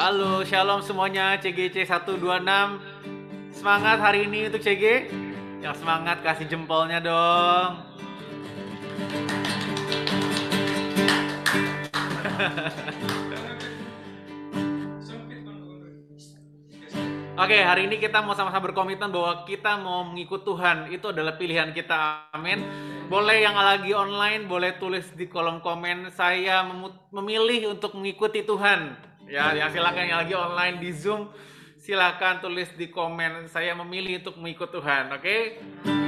Halo, shalom semuanya CGC 126 Semangat hari ini untuk CG Yang semangat kasih jempolnya dong Oke, hari ini kita mau sama-sama berkomitmen bahwa kita mau mengikut Tuhan. Itu adalah pilihan kita. Amin. Boleh yang lagi online, boleh tulis di kolom komen. Saya memilih untuk mengikuti Tuhan. Ya, yang silakan yang lagi online di Zoom, silakan tulis di komen. Saya memilih untuk mengikut Tuhan. Oke? Yesus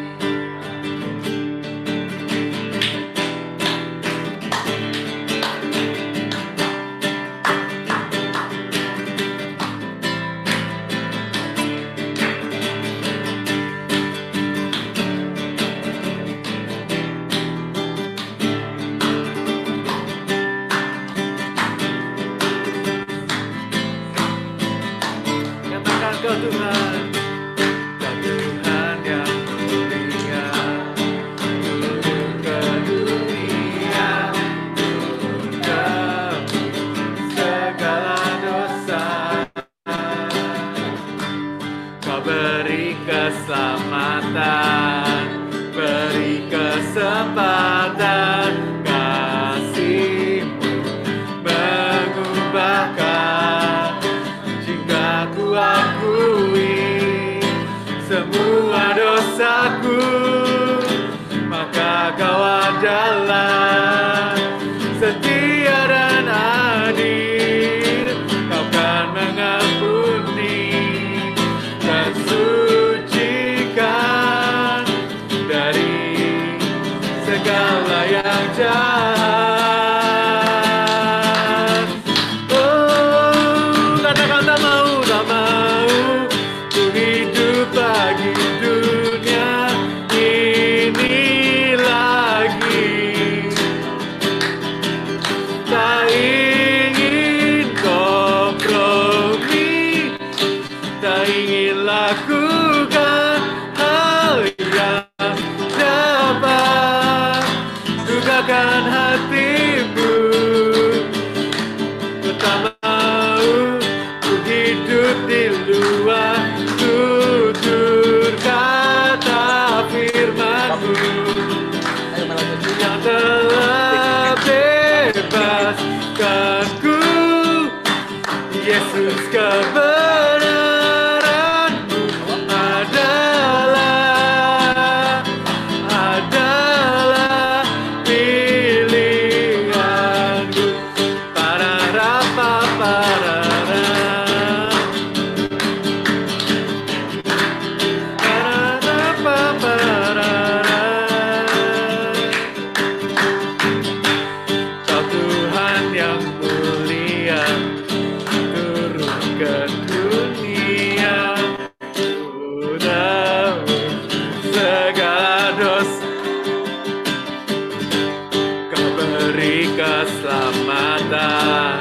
verdade.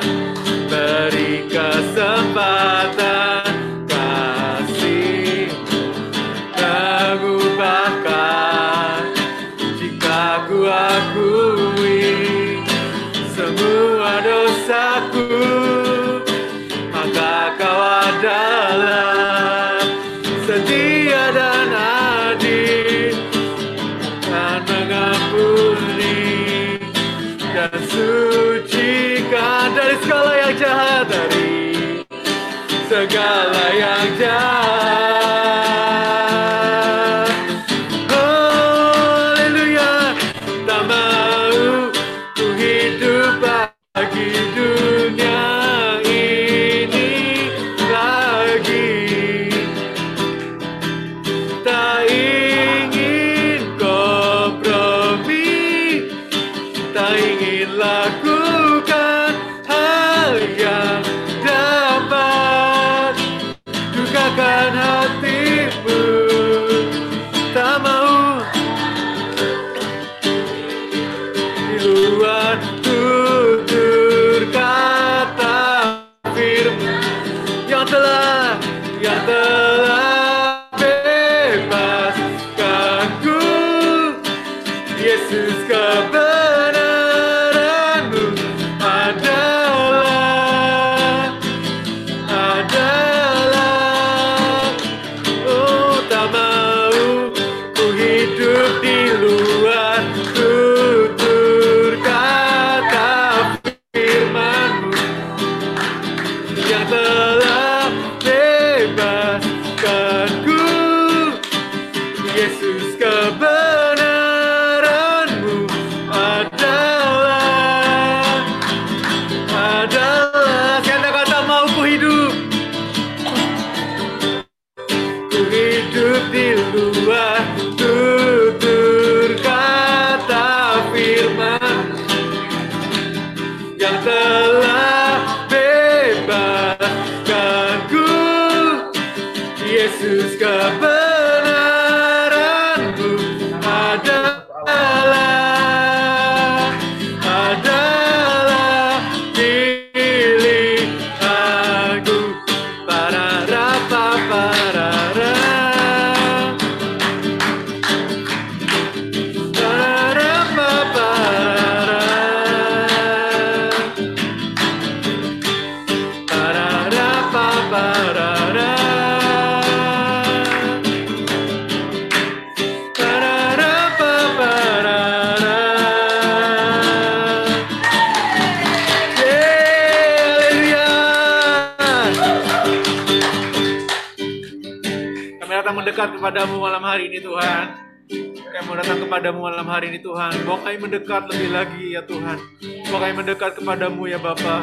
Kepadamu ya Bapa.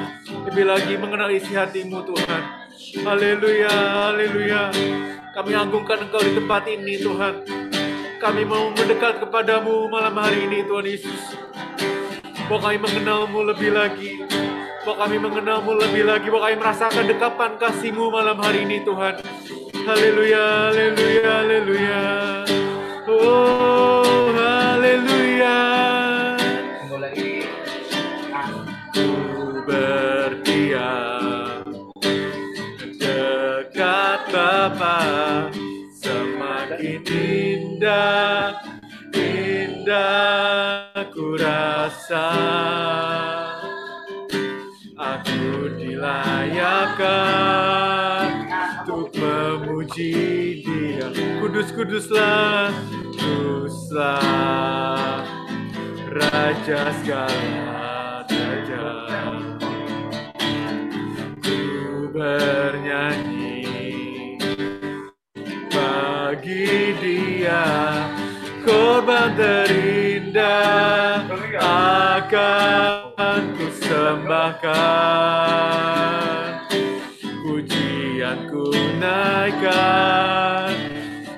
Lebih lagi mengenal isi hatimu Tuhan. Haleluya, haleluya. Kami agungkan Engkau di tempat ini Tuhan. Kami mau mendekat kepadamu malam hari ini Tuhan Yesus. Bawa kami mengenalmu lebih lagi. Bawa kami mengenalmu lebih lagi. Bawa kami merasakan dekapan kasihmu malam hari ini Tuhan. Haleluya, haleluya, haleluya. Oh, indah, indah ku rasa. Aku dilayakkan untuk memuji dia. Kudus kuduslah Kuduslah. Raja segala raja. Ku bernyanyi Bagi dia Korban terindah Akan ku sembahkan pujianku naikkan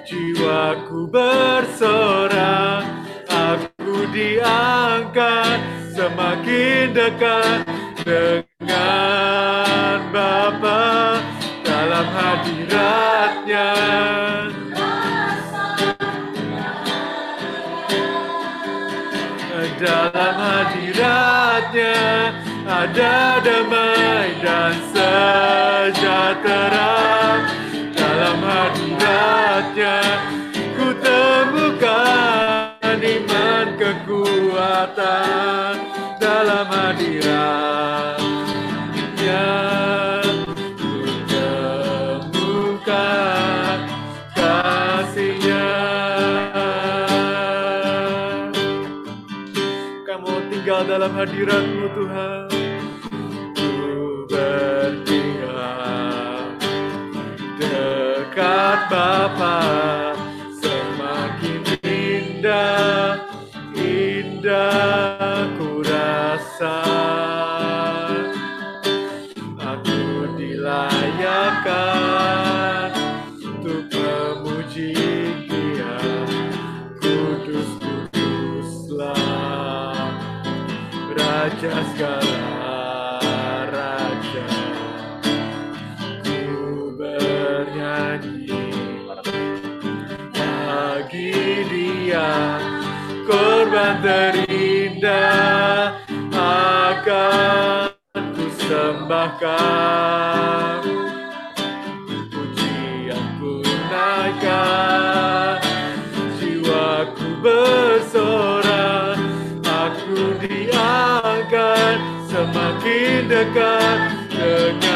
jiwaku bersorak. Aku diangkat semakin dekat dengan Bapa dalam hadiratnya dalam hadiratnya ada damai dan sejahtera. Dalam hadiratnya ku temukan iman kekuatan. Dalam hadiratnya dalam hadiratmu Tuhan. Ku berdiam dekat Bapa. Semakin indah, indah ku rasa Raja segala raja Ku bernyanyi. Bagi dia Korban terindah Akan ku sembahkan dekat dekat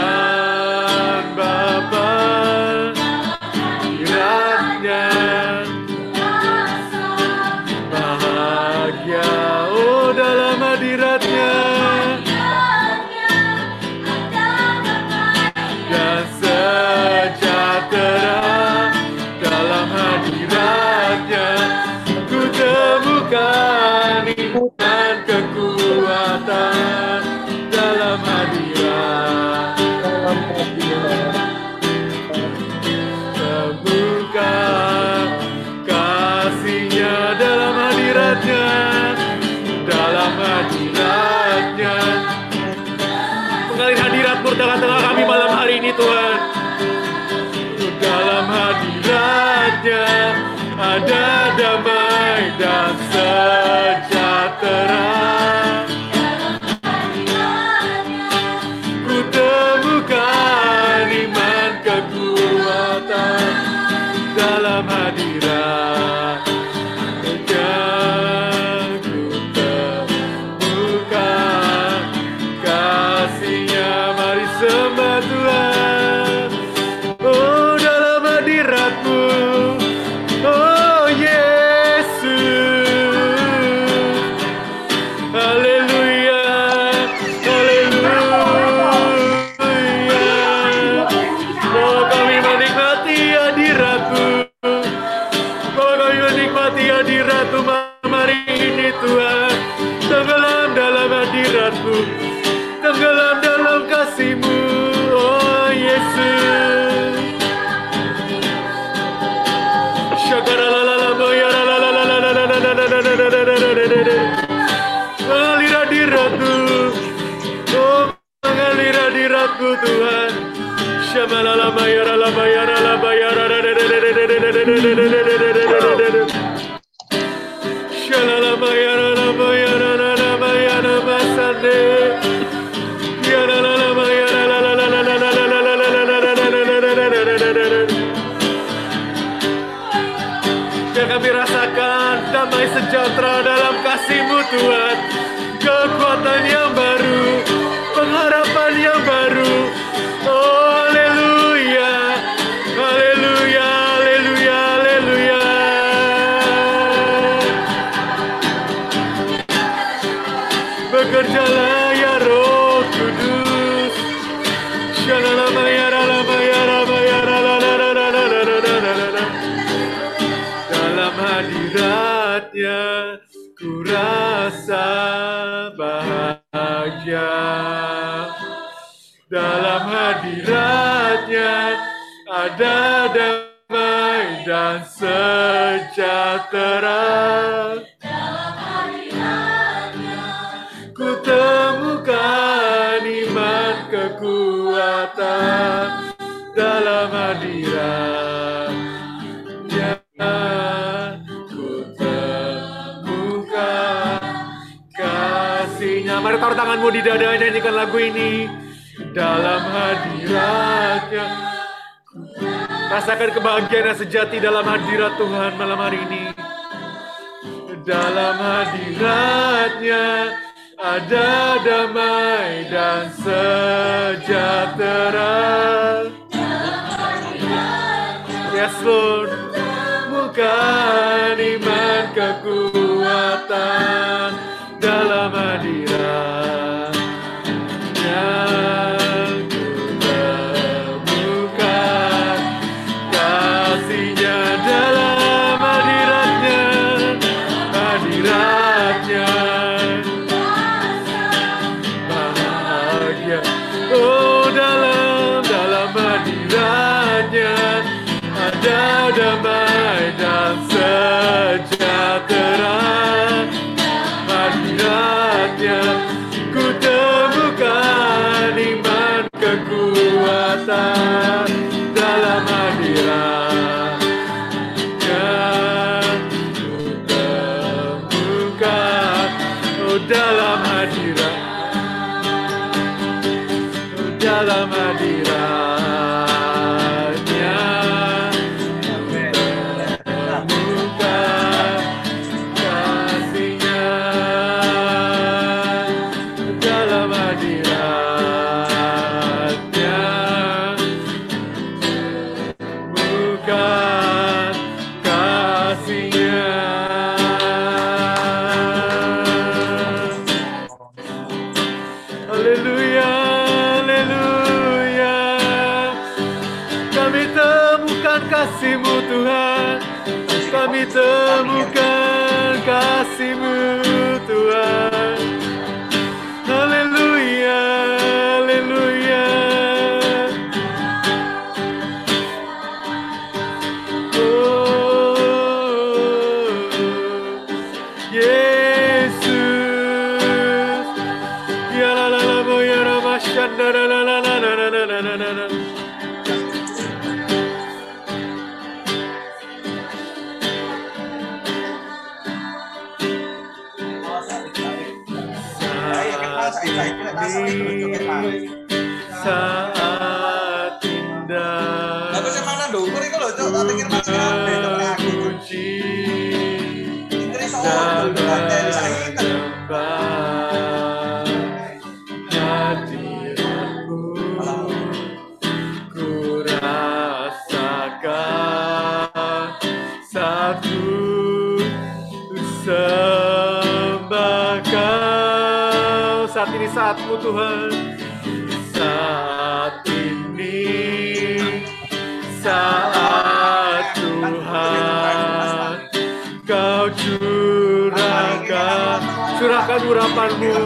mau di dada nyanyikan lagu ini. Dalam hadiratnya. Rasakan kebahagiaan yang sejati dalam hadirat Tuhan malam hari ini. Dalam hadiratnya ada damai dan sejahtera. Yes Lord. Bukan iman kekuatan dalam hadirat. Tuhan saat ini saat Tuhan kau curahkan curahkan urapanmu.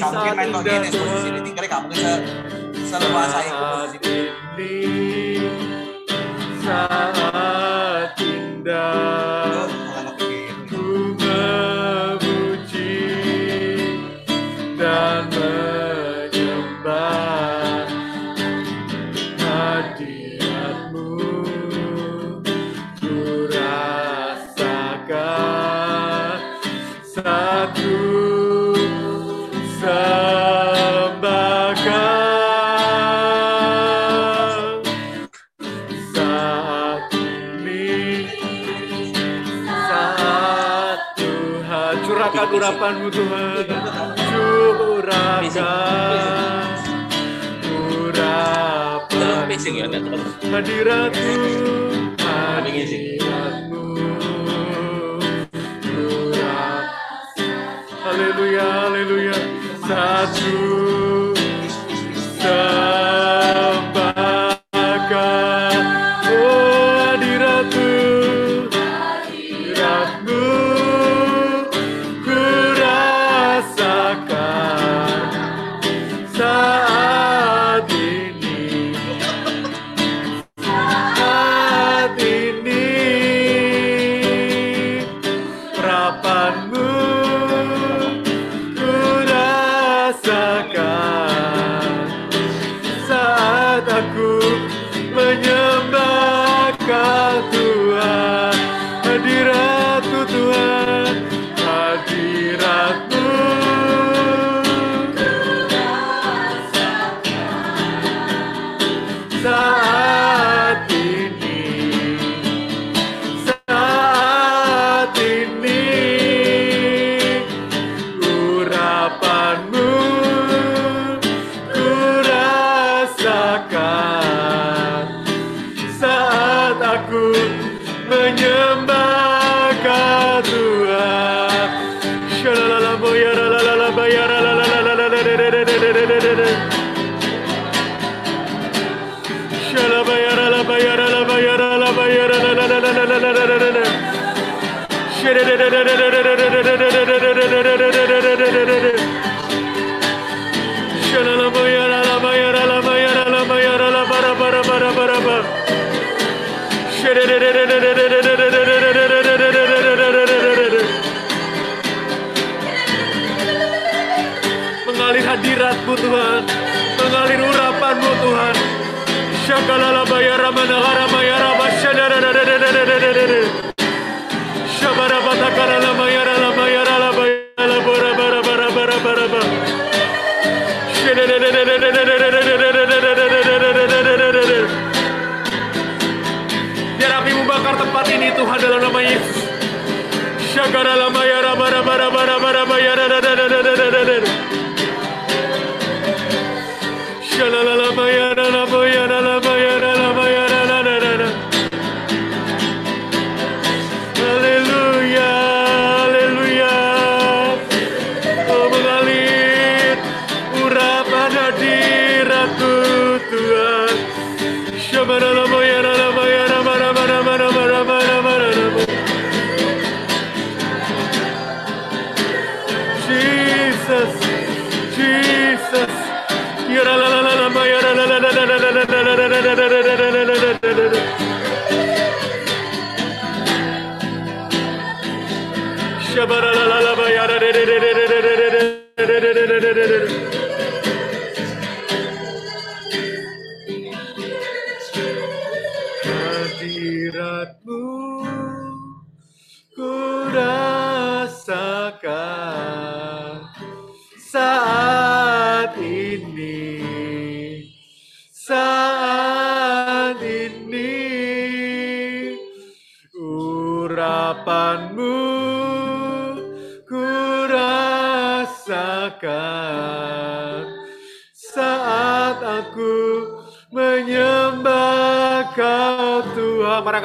kampung kan to Guinness World City tinggal kampung sa sa labas ay Tuhan ya, curahkan urapan hadiratmu hadiratmu. Curah Haleluya, haleluya, satu. Mengalir hadiratmu Tuhan. Mengalir urapanmu Tuhan. Syakalala bayara manahara mayara basyadara Syabara batakara lamayara lamayara labayara labara bara bara bara bara bara ini Tuhan dalam nama Yesus. Syakara lama ya rama rama rama rama rama ya rama rama rama rama rama Shalala lama ya rama ya re re re re re.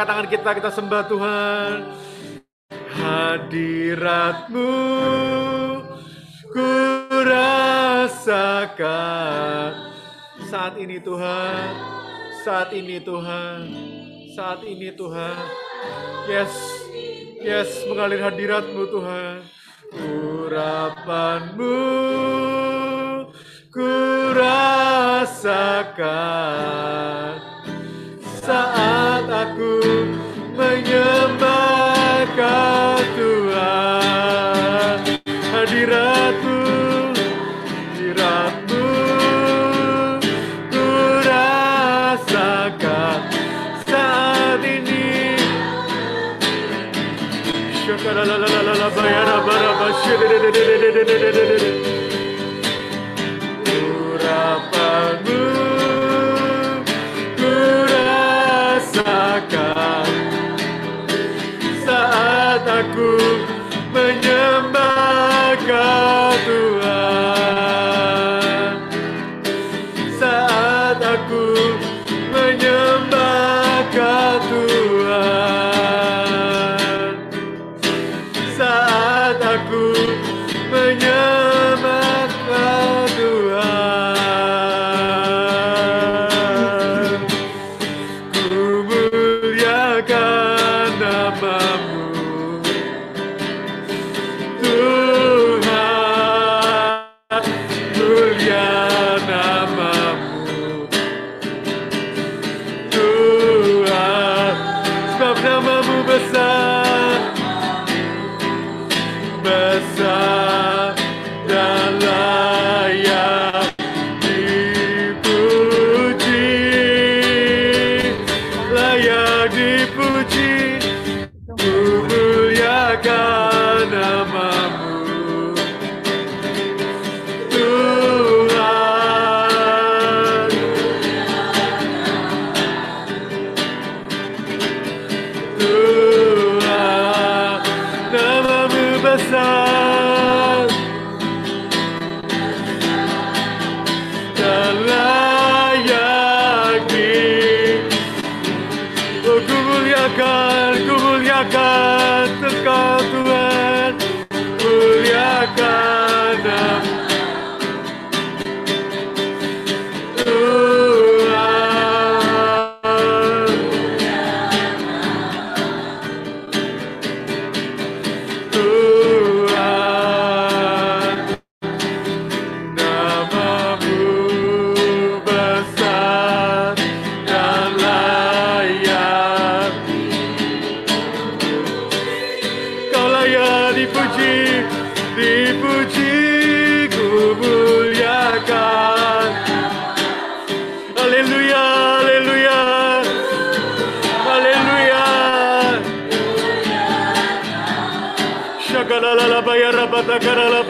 Angkat tangan kita kita sembah Tuhan. Hadiratmu ku rasakan saat ini Tuhan saat ini Tuhan saat ini Tuhan. Yes yes mengalir hadiratmu Tuhan. Urapanmu ku rasakan saat aku menyembah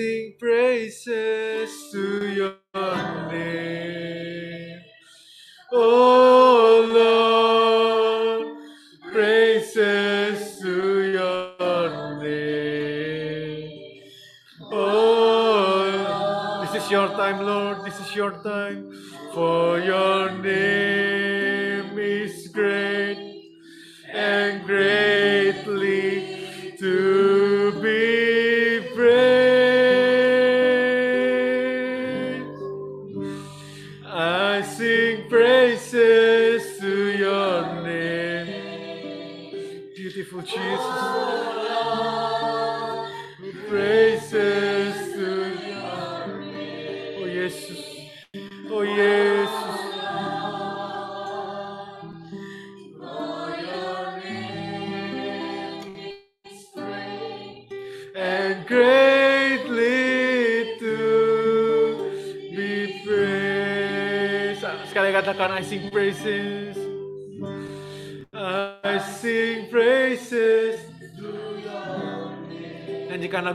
sing praises to your name. Oh Lord, praises to your name. Oh, Lord. this is your time, Lord. This is your time.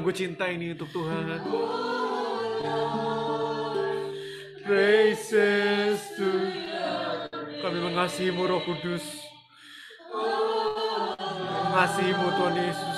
gue cinta ini untuk Tuhan. Praises to Kami mengasihimu Roh Kudus. Mengasihimu Tuhan Yesus.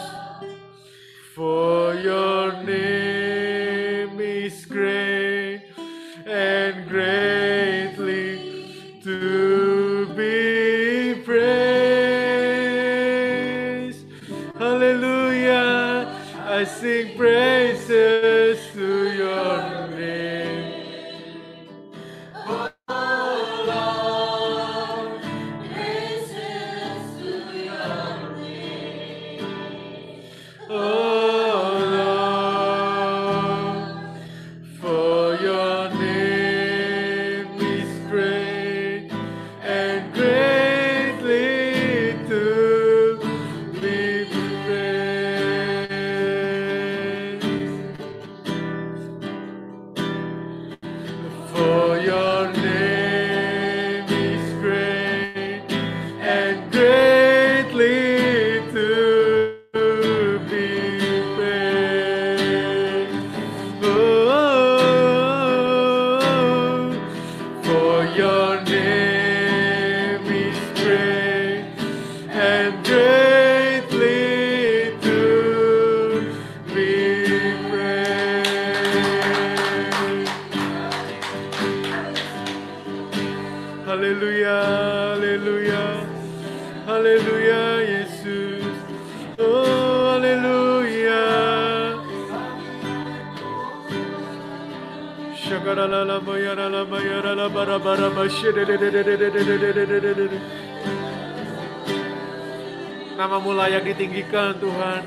Namamu layak ditinggikan Tuhan.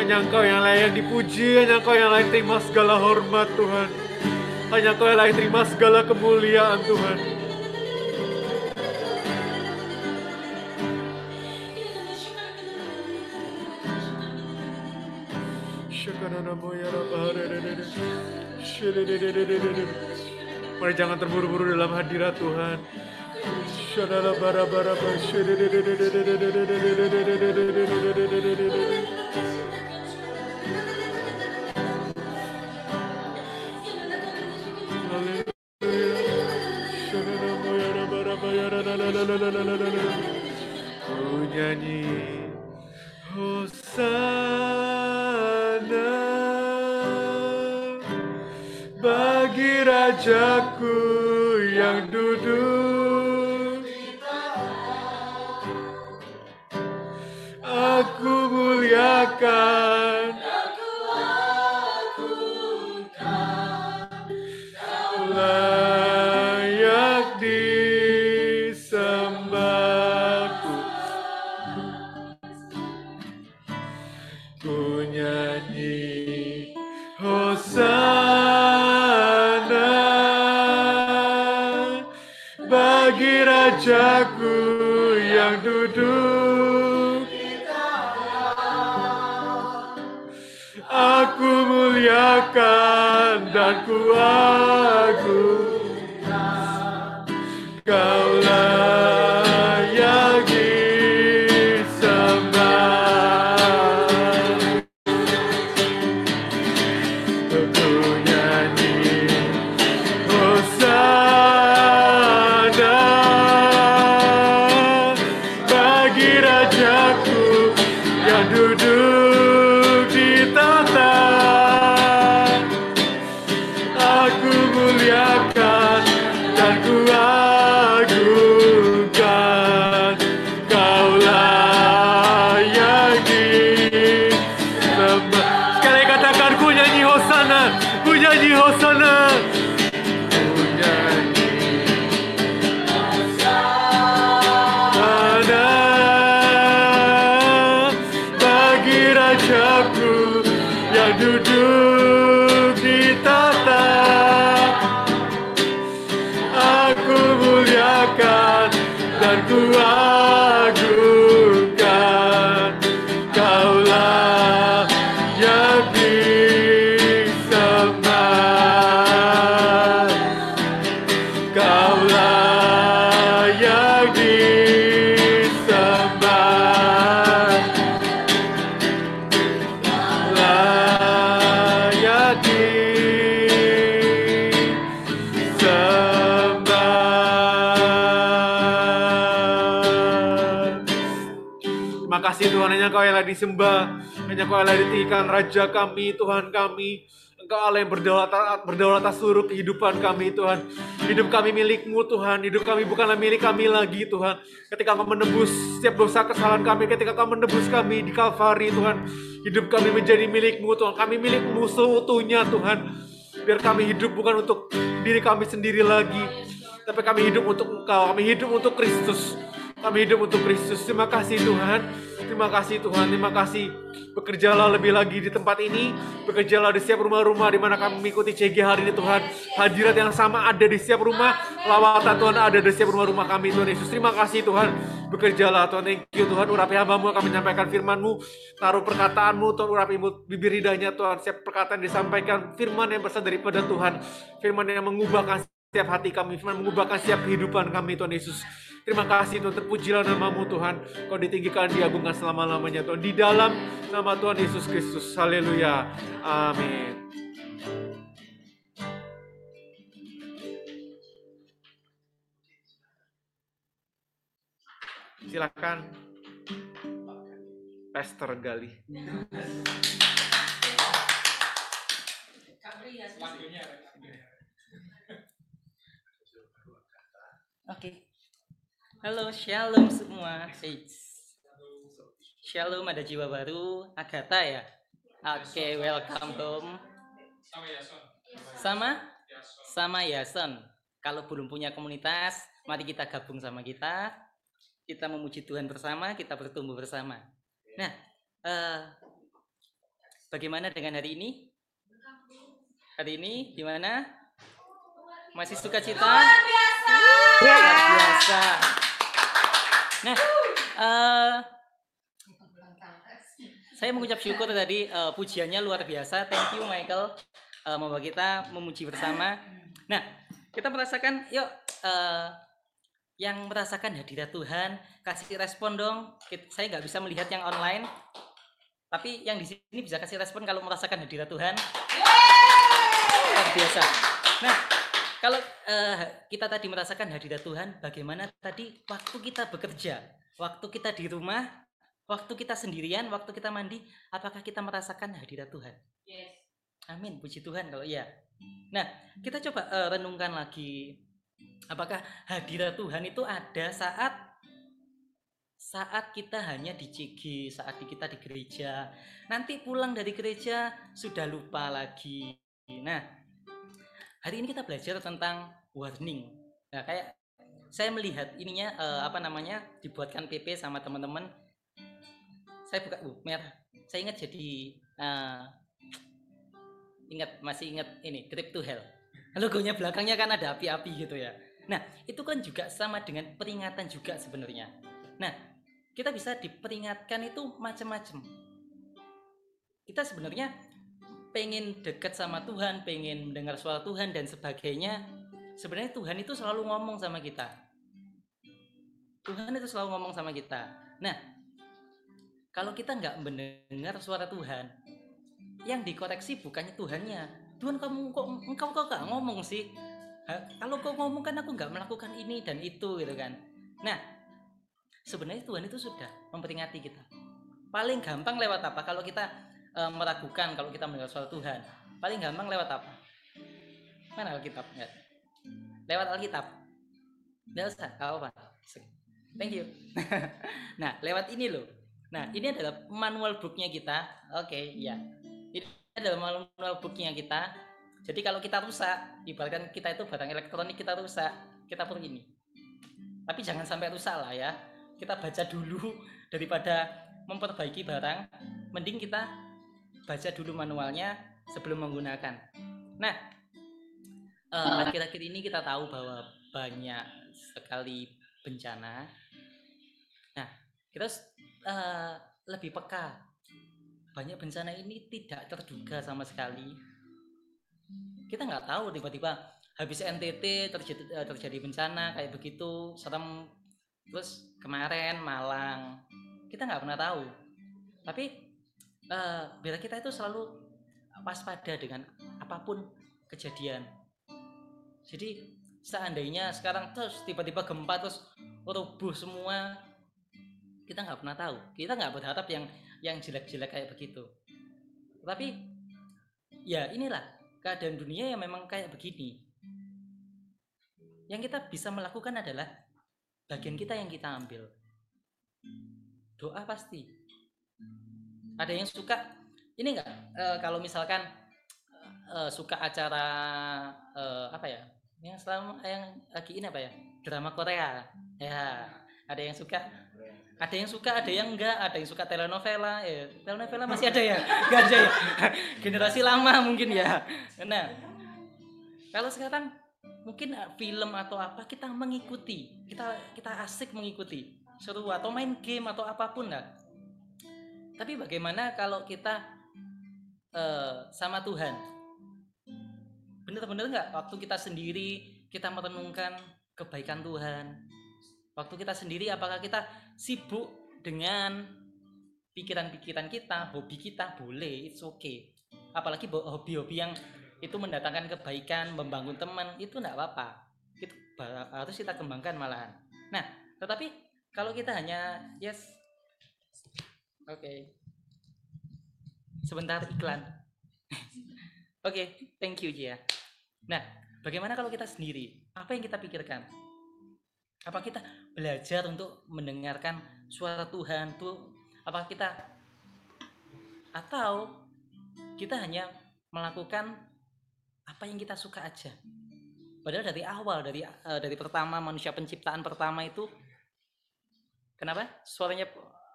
Hanya Engkau yang layak dipuji, hanya Engkau yang layak terima segala hormat Tuhan. Hanya Engkau yang layak terima segala kemuliaan Tuhan. Ya Mari jangan terburu-buru dalam hadirat Tuhan. Shadala bara bara bara Raja kami, Tuhan kami. Engkau Allah yang berdaulat, berdaulat atas seluruh kehidupan kami Tuhan. Hidup kami milikmu Tuhan, hidup kami bukanlah milik kami lagi Tuhan. Ketika Kau menebus setiap dosa kesalahan kami, ketika Kau menebus kami di Kalvari Tuhan. Hidup kami menjadi milikmu Tuhan, kami milikmu seutuhnya Tuhan. Biar kami hidup bukan untuk diri kami sendiri lagi, tapi kami hidup untuk Engkau, kami hidup untuk Kristus. Kami hidup untuk Kristus. Terima kasih Tuhan. Terima kasih Tuhan. Terima kasih. Bekerjalah lebih lagi di tempat ini. Bekerjalah di setiap rumah-rumah di mana kami mengikuti CG hari ini Tuhan. Hadirat yang sama ada di setiap rumah. Lawatan Tuhan ada di setiap rumah-rumah kami Tuhan Yesus. Terima kasih Tuhan. Bekerjalah Tuhan. Thank you Tuhan. Urapi hambamu akan menyampaikan firman-Mu. Taruh perkataanmu Tuhan. Urapi bibir lidahnya Tuhan. Setiap perkataan disampaikan. Firman yang berasal daripada Tuhan. Firman yang mengubahkan setiap hati kami, firman mengubahkan setiap kehidupan kami Tuhan Yesus. Terima kasih Tuhan, terpujilah namamu Tuhan. Kau ditinggikan, diagungkan selama-lamanya Tuhan. Di dalam nama Tuhan Yesus Kristus. Haleluya. Amin. Silakan Pastor Gali. Oke. Halo, shalom semua. Shalom ada jiwa baru, Agatha ya. Oke, welcome home. Sama? Sama Yason. Kalau belum punya komunitas, mari kita gabung sama kita. Kita memuji Tuhan bersama, kita bertumbuh bersama. Nah, eh, bagaimana dengan hari ini? Hari ini gimana? Masih suka cita? Luar biasa. Nah, eh, saya mengucap syukur tadi eh, pujiannya luar biasa. Thank you Michael eh, membawa kita memuji bersama. Nah, kita merasakan yuk eh, yang merasakan hadirat Tuhan kasih respon dong. Saya nggak bisa melihat yang online, tapi yang di sini bisa kasih respon kalau merasakan hadirat Tuhan. Luar biasa. Nah, kalau eh, kita tadi merasakan hadirat Tuhan, bagaimana tadi waktu kita bekerja, waktu kita di rumah, waktu kita sendirian, waktu kita mandi, apakah kita merasakan hadirat Tuhan? Amin, puji Tuhan kalau iya. Nah, kita coba eh, renungkan lagi, apakah hadirat Tuhan itu ada saat saat kita hanya di CG, saat kita di gereja, nanti pulang dari gereja sudah lupa lagi. Nah, hari ini kita belajar tentang warning. Nah, kayak saya melihat ininya eh, apa namanya dibuatkan PP sama teman-teman. Saya buka uh, merah. Saya ingat jadi eh, ingat masih ingat ini Trip to Hell. Logonya belakangnya kan ada api-api gitu ya. Nah, itu kan juga sama dengan peringatan juga sebenarnya. Nah, kita bisa diperingatkan itu macam-macam. Kita sebenarnya pengen dekat sama Tuhan, pengen mendengar suara Tuhan dan sebagainya. Sebenarnya Tuhan itu selalu ngomong sama kita. Tuhan itu selalu ngomong sama kita. Nah, kalau kita nggak mendengar suara Tuhan, yang dikoreksi bukannya Tuhannya. Tuhan kamu kok engkau kok nggak ngomong sih? Ha, kalau kau ngomong kan aku nggak melakukan ini dan itu gitu kan. Nah, sebenarnya Tuhan itu sudah memperingati kita. Paling gampang lewat apa? Kalau kita eh, meragukan kalau kita mendengar suara Tuhan, paling gampang lewat apa? Mana Alkitab? Nggak. Lewat Alkitab. Nggak usah, nggak apa-apa. Thank you. nah, lewat ini loh. Nah, ini adalah manual booknya kita. Oke, ya. Ini adalah manual booknya kita. Jadi kalau kita rusak, ibaratkan kita itu barang elektronik kita rusak, kita perlu ini. Tapi jangan sampai rusak lah ya. Kita baca dulu daripada memperbaiki barang. Mending kita baca dulu manualnya sebelum menggunakan. Nah, eh, akhir-akhir ini kita tahu bahwa banyak sekali bencana. Nah, kita eh, lebih peka. Banyak bencana ini tidak terduga sama sekali. Kita nggak tahu tiba-tiba habis NTT terjadi eh, terjadi bencana kayak begitu serem. Terus kemarin Malang kita nggak pernah tahu. Tapi eh, biar kita itu selalu waspada dengan apa pun kejadian. Jadi seandainya sekarang terus tiba-tiba gempa terus rubuh semua kita nggak pernah tahu. Kita nggak berharap yang yang jelek-jelek kayak begitu. Tapi ya inilah keadaan dunia yang memang kayak begini. Yang kita bisa melakukan adalah bagian kita yang kita ambil. Doa pasti ada yang suka? Ini enggak kalau misalkan eh, suka acara eh, apa ya? Yang selama yang lagi ini apa ya? Drama Korea. Ya ada yang suka? Ada yang suka ada yang enggak ada yang suka telenovela? Ya telenovela masih ada ya? Enggak ada ya? Generasi lama mungkin ya. Nah kalau sekarang mungkin eh, film atau apa kita mengikuti kita kita asik mengikuti. Seru atau main game atau apa pun lah tapi bagaimana kalau kita eh, sama Tuhan? Bener-bener nggak? Waktu kita sendiri kita merenungkan kebaikan Tuhan. Waktu kita sendiri apakah kita sibuk dengan pikiran-pikiran kita hobi kita? Boleh it's okay. Apalagi hobi-hobi yang itu mendatangkan kebaikan membangun teman itu enggak apa-apa. Itu harus kita kembangkan malahan. Nah tetapi kalau kita hanya yes oke. Sebentar iklan. Oke thank you Jia. Nah bagaimana kalau kita sendiri? Apa yang kita pikirkan? Apa kita belajar untuk mendengarkan suara Tuhan tuh? Apa kita atau kita hanya melakukan apa yang kita suka aja? Padahal dari awal dari eh, dari pertama manusia penciptaan pertama itu kenapa? Suaranya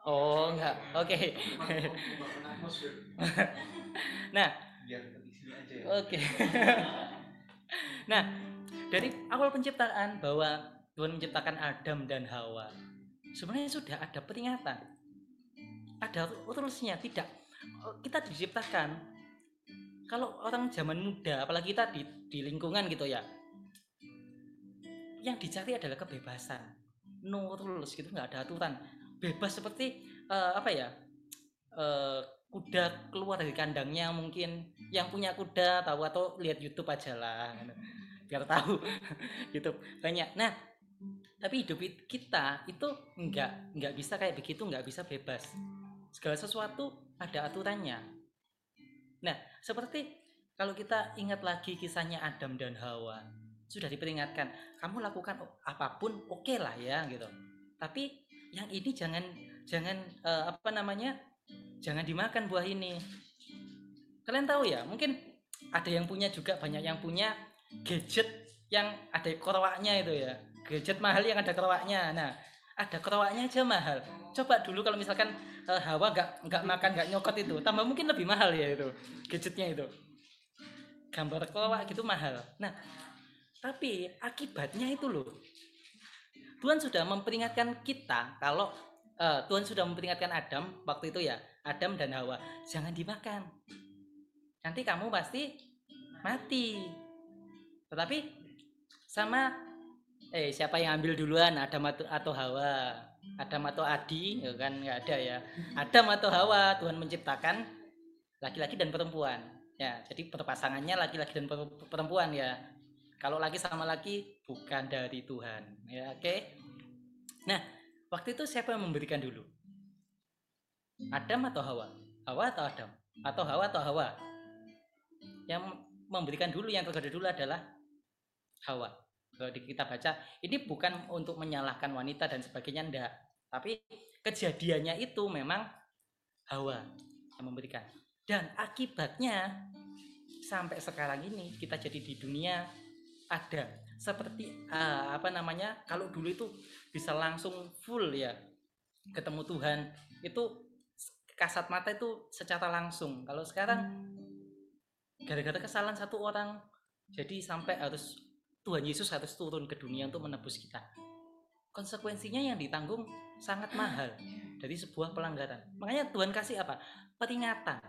oh enggak oke nah Biar di sini aja ya. Oke. nah, dari awal penciptaan bahwa Tuhan menciptakan Adam dan Hawa, sebenarnya sudah ada peringatan. Ada rulesnya, tidak. Kita diciptakan. Kalau orang zaman muda, apalagi kita di, di lingkungan gitu ya, yang dicari adalah kebebasan. No rules gitu, nggak ada aturan. Bebas seperti eh, apa ya? eh, kuda keluar dari kandangnya mungkin yang punya kuda tahu atau lihat YouTube aja lah biar tahu. YouTube banyak. Nah tapi hidup it- kita itu nggak nggak bisa kayak begitu nggak bisa bebas. Segala sesuatu ada aturannya. Nah seperti kalau kita ingat lagi kisahnya Adam dan Hawa sudah diperingatkan kamu lakukan apa pun oke lah ya gitu. Tapi yang ini jangan jangan eh, apa namanya jangan dimakan buah ini. Kalian tahu ya mungkin ada yang punya juga banyak yang punya gadget yang ada kerowaknya itu ya. Gadget mahal yang ada kerowaknya nah ada kerowaknya aja mahal. Coba dulu kalau misalkan eh, Hawa nggak nggak makan nggak nyokot itu tambah mungkin lebih mahal ya itu gadgetnya itu. Gambar kerowak gitu mahal. Nah Tapi akibatnya itu loh. Tuhan sudah memperingatkan kita kalau eh, Tuhan sudah memperingatkan Adam waktu itu ya, Adam dan Hawa, jangan dimakan. Nanti kamu pasti mati. Tetapi sama eh siapa yang ambil duluan Adam atau, Hawa? Adam atau Adi? Ya kan nggak ada ya. Adam atau Hawa Tuhan menciptakan laki-laki dan perempuan. Ya, jadi perpasangannya laki-laki dan per- perempuan ya. Kalau laki sama laki bukan dari Tuhan. Ya, oke. Nah, waktu itu siapa yang memberikan dulu? Adam atau Hawa? Hawa atau Adam? Atau Hawa atau Hawa? Yang memberikan dulu yang tergada dulu adalah Hawa. Kalau kita baca, ini bukan untuk menyalahkan wanita dan sebagainya enggak. Tapi kejadiannya itu memang Hawa yang memberikan. Dan akibatnya sampai sekarang ini kita jadi di dunia ada seperti eh, apa namanya kalau dulu itu bisa langsung full ya ketemu Tuhan. Itu kasat mata itu secara langsung. Kalau sekarang gara-gara kesalahan satu orang jadi sampai harus Tuhan Yesus harus turun ke dunia untuk menebus kita. Konsekuensinya yang ditanggung sangat mahal dari sebuah pelanggaran. Makanya Tuhan kasih apa? Peringatan.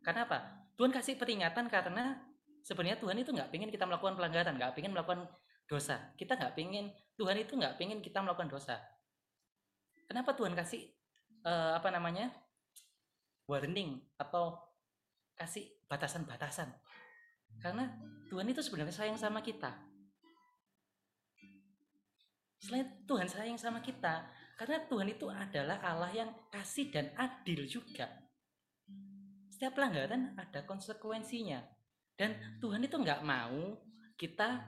Karena apa? Tuhan kasih peringatan karena sebenarnya Tuhan itu nggak pengen kita melakukan pelanggaran, nggak pengen melakukan dosa. Kita nggak pengen Tuhan itu nggak pengen kita melakukan dosa. Kenapa Tuhan kasih eh, apa namanya warning atau kasih batasan-batasan? Karena Tuhan itu sebenarnya sayang sama kita. Selain Tuhan sayang sama kita, karena Tuhan itu adalah Allah yang kasih dan adil juga. Setiap pelanggaran ada konsekuensinya. Dan Tuhan itu nggak mau kita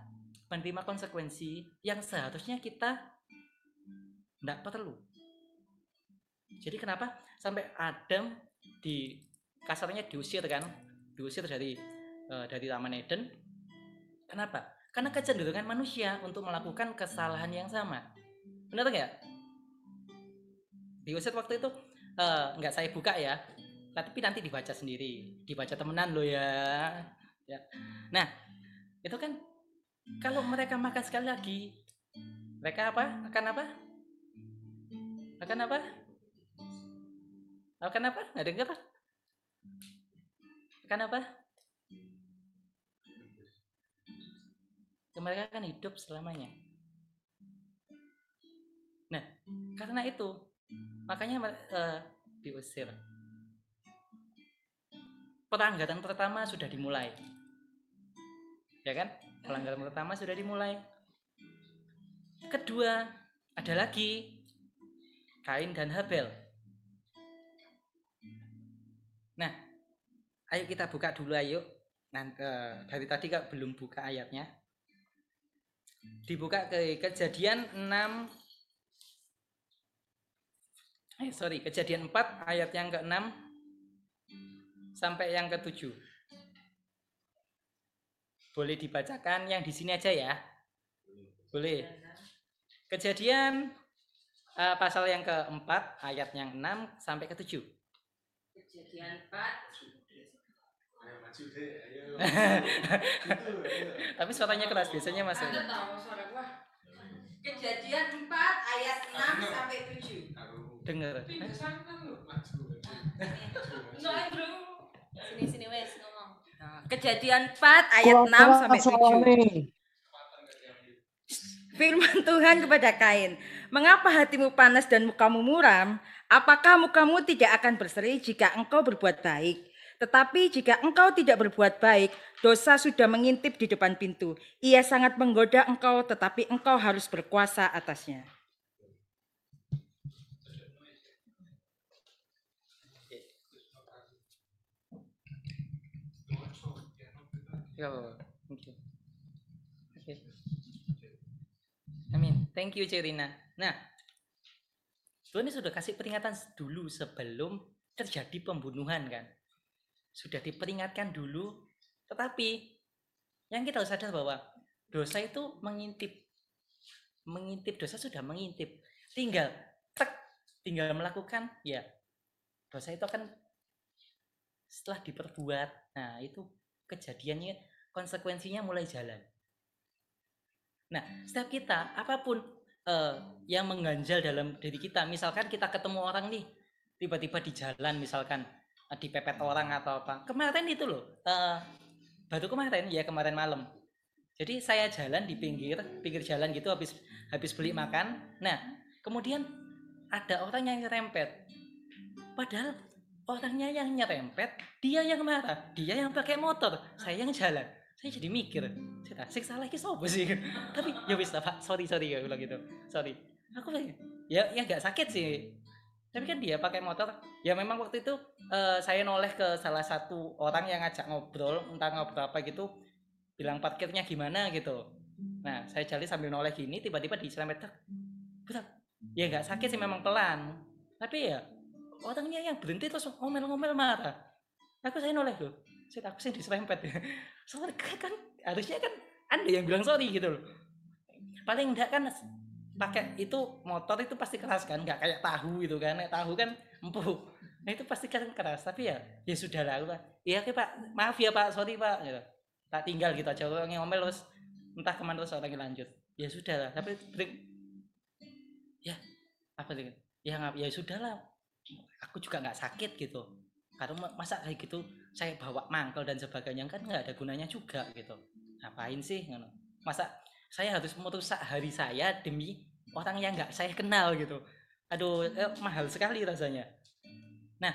menerima konsekuensi yang seharusnya kita nggak perlu. Jadi kenapa sampai Adam di kasarnya diusir kan, diusir dari eh, dari Taman Eden? Kenapa? Karena kecenderungan manusia untuk melakukan kesalahan yang sama. Benar nggak? Diusir waktu itu eh, nggak saya buka ya, tapi nanti dibaca sendiri, dibaca temenan lo ya. Ya. Nah, itu kan kalau mereka makan sekali lagi, mereka apa? Akan apa? Akan apa? Akan apa? Nggak dengar? Akan apa? Mereka akan hidup selamanya. Nah, karena itu makanya eh, diusir. Pelanggaran pertama sudah dimulai. Ya kan? Pelanggaran pertama sudah dimulai. Kedua, ada lagi Kain dan Habel. Nah, ayo kita buka dulu ayo. Nanti, dari tadi kak belum buka ayatnya. Dibuka ke kejadian 6 Eh, sorry, kejadian 4 ayat yang ke-6 sampai yang ke-7. Boleh dibacakan yang di sini aja ya. Boleh. Kejadian eh, pasal yang keempat ayat yang 6 sampai ke-7. Kejadian 4 Tapi suaranya keras biasanya masuk. Gua. Kejadian 4 ayat 6 sampai 7. Dengar. Sini sini wes ngomong. Kejadian 4 ayat 6 sampai 7. Firman Tuhan kepada Kain, "Mengapa hatimu panas dan mukamu muram? Apakah mukamu tidak akan berseri jika engkau berbuat baik? Tetapi jika engkau tidak berbuat baik, dosa sudah mengintip di depan pintu. Ia sangat menggoda engkau, tetapi engkau harus berkuasa atasnya." Ya, oke. Amin. Thank you Cerina. Nah, Tuhan sudah kasih peringatan dulu sebelum terjadi pembunuhan kan. Sudah diperingatkan dulu, tetapi yang kita harus sadar bahwa dosa itu mengintip. Mengintip dosa sudah mengintip. Tinggal tek, tinggal melakukan ya. Dosa itu akan setelah diperbuat. Nah, itu kejadiannya konsekuensinya mulai jalan. Nah, setiap kita apa pun eh, yang mengganjal dalam diri kita, misalkan kita ketemu orang nih, tiba-tiba di jalan misalkan eh, dipepet orang atau apa. Kemarin itu loh, eh, baru kemarin ya kemarin malam. Jadi saya jalan di pinggir pinggir jalan gitu habis habis beli makan. Nah, kemudian ada orang yang nyerempet. Padahal orangnya yang nyerempet, dia yang marah, dia yang pakai motor, saya yang jalan. Saya jadi mikir, saya tak siksa lagi sopo sih. Tapi ya wis lah, Pak, sorry sorry ya bilang gitu. Sorry. Aku bilang, ya ya nggak sakit sih. Tapi kan dia pakai motor. Ya memang waktu itu eh, saya noleh ke salah satu orang yang ngajak ngobrol, entah ngobrol apa gitu, bilang parkirnya gimana gitu. Nah, saya jalan sambil noleh gini, tiba-tiba truk. Betul. Ya nggak sakit sih memang pelan. Tapi ya orangnya yang berhenti terus ngomel-ngomel marah. Aku saya noleh loh. Saya takut sih diserempet ya. Soalnya kan harusnya kan anda yang bilang sorry gitu loh. Paling enggak kan pakai itu motor itu pasti keras kan, nggak kayak tahu gitu kan. Kayak tahu kan empuk. Nah itu pasti kan keras. Tapi ya ya sudah lah. aku. Iya oke pak, maaf ya pak, sorry pak. Gitu. Tak tinggal gitu aja. Orang ngomel terus entah ke mana terus orangnya lanjut. Ya sudah lah. Tapi ya apa sih? Ya ya sudah lah. Aku juga nggak sakit gitu. Karena ma- masa kayak gitu saya bawa mangkel dan sebagainya kan nggak ada gunanya juga gitu. Ngapain sih? Masa saya harus merusak hari saya demi orang yang nggak saya kenal gitu. Aduh, eh, mahal sekali rasanya. Nah,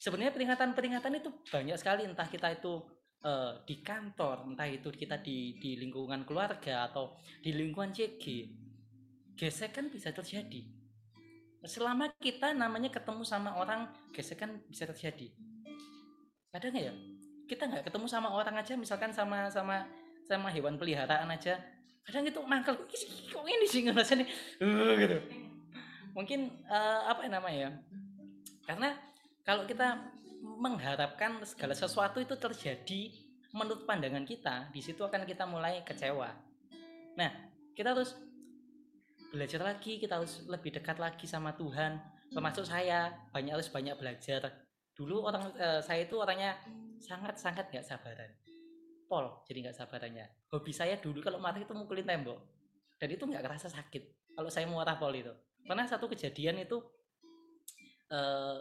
sebenarnya peringatan-peringatan itu banyak sekali entah kita itu eh, di kantor, entah itu kita di di lingkungan keluarga atau di lingkungan CG. Gesekan bisa terjadi. Selama kita namanya ketemu sama orang, gesekan bisa terjadi. Kadang ya, kita nggak ketemu sama orang aja, misalkan sama sama sama hewan peliharaan aja, kadang itu mangkal kok ini- sih rasanya uh, gitu. Mungkin eh, apa namanya? Karena kalau kita mengharapkan segala sesuatu itu terjadi menurut pandangan kita, di situ akan kita mulai kecewa. Nah, kita harus belajar lagi, kita harus lebih dekat lagi sama Tuhan. Termasuk saya, banyak harus banyak belajar. Dulu orang eh, saya itu orangnya sangat-sangat nggak sabaran. Pol, jadi nggak sabarannya. Hobi saya dulu kalau marah itu mukulin tembok. Dan itu nggak kerasa sakit. Kalau saya marah pol itu. Pernah satu kejadian itu eh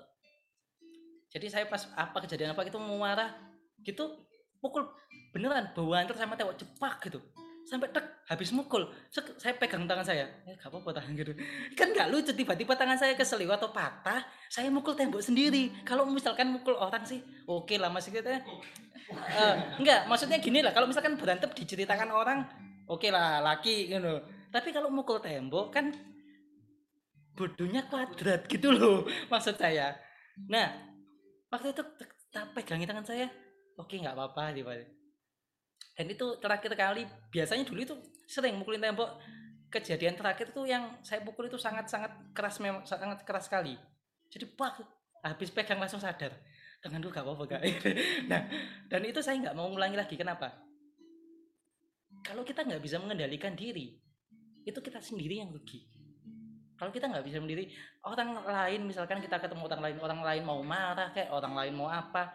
jadi saya pas apa kejadian apa gitu mau marah gitu pukul beneran bawa antar sama tembok cepak gitu sampai tek habis mukul saya pegang tangan saya. Ya gak apa-apa tangan gitu. Kan nggak lucu tiba-tiba tangan saya keseliwat atau patah saya mukul tembok sendiri. Kalau misalkan mukul orang sih oke lah masih gitu ya. Eh, enggak maksudnya gini lah kalau misalkan berantem diceritakan orang oke lah laki gitu. Tapi kalau mukul tembok kan bodohnya kuadrat gitu loh maksud saya. Nah waktu itu tak pegangin tangan saya oke nggak apa-apa tiba dan itu terakhir kali biasanya dulu itu sering mukulin tembok. Kejadian terakhir itu yang saya pukul itu sangat-sangat keras memang sangat keras sekali. Jadi pak habis pegang langsung sadar. Tangan lu gak apa-apa kak. Nah dan itu saya nggak mau ngulangi lagi kenapa? Kalau kita nggak bisa mengendalikan diri itu kita sendiri yang rugi. Kalau kita nggak bisa sendiri orang lain misalkan kita ketemu orang lain orang lain mau marah kayak orang lain mau apa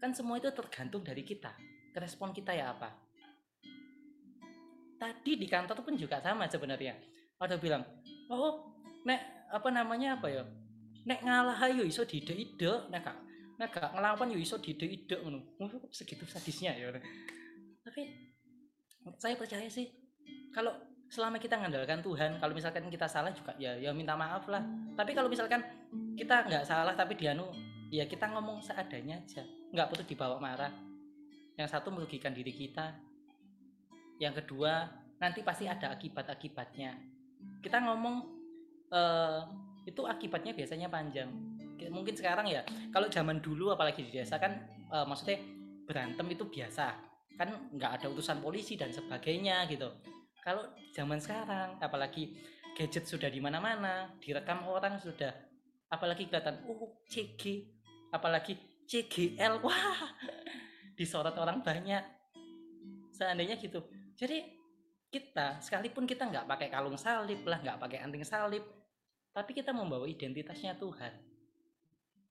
kan semua itu tergantung dari kita respon kita ya apa? Tadi di kantor pun juga sama sebenarnya. Ada bilang oh nek apa namanya apa ya? Nek ngalah ayo iso dide-ide nek gak nek gak ngelawan yo iso dide-ide ngono. Wah, kok segitu sadisnya ya. Tapi saya percaya sih kalau selama kita mengandalkan Tuhan kalau misalkan kita salah juga ya ya minta maaf lah. Tapi kalau misalkan kita nggak salah tapi dianu ya kita ngomong seadanya aja nggak perlu dibawa marah yang satu merugikan diri kita. Yang kedua nanti pasti ada akibat-akibatnya. Kita ngomong eh, itu akibatnya biasanya panjang. Mungkin sekarang ya kalau zaman dulu apalagi di desa kan eh, maksudnya berantem itu biasa. Kan nggak ada utusan polisi dan sebagainya gitu. Kalau zaman sekarang apalagi gadget sudah di mana-mana direkam orang sudah apalagi kelihatan uh CG apalagi CGL wah disorot orang banyak. Seandainya gitu. Jadi kita sekalipun kita nggak pakai kalung salib lah nggak pakai anting salib tapi kita membawa identitasnya Tuhan.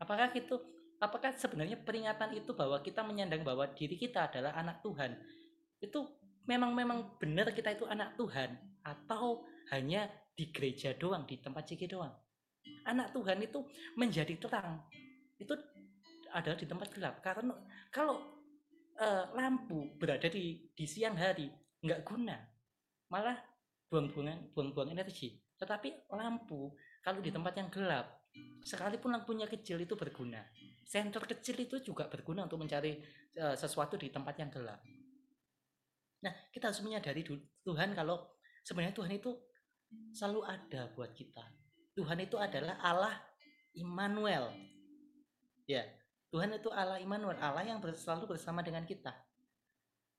Apakah itu apakah sebenarnya peringatan itu bahwa kita menyandang bahwa diri kita adalah anak Tuhan? Itu memang memang benar kita itu anak Tuhan atau hanya di gereja doang di tempat CG doang? Anak Tuhan itu menjadi terang. Itu adalah di tempat gelap. Karena kalau eh, lampu berada di di siang hari nggak guna. Malah buang-buangan buang-buang energi. Tetapi lampu kalau di tempat yang gelap sekalipun lampunya kecil itu berguna. Senter kecil itu juga berguna untuk mencari eh, sesuatu di tempat yang gelap. Nah kita harus menyadari Tuhan kalau sebenarnya Tuhan itu selalu ada buat kita. Tuhan itu adalah Allah Immanuel. Ya Tuhan itu Allah Immanuel Allah yang selalu bersama dengan kita.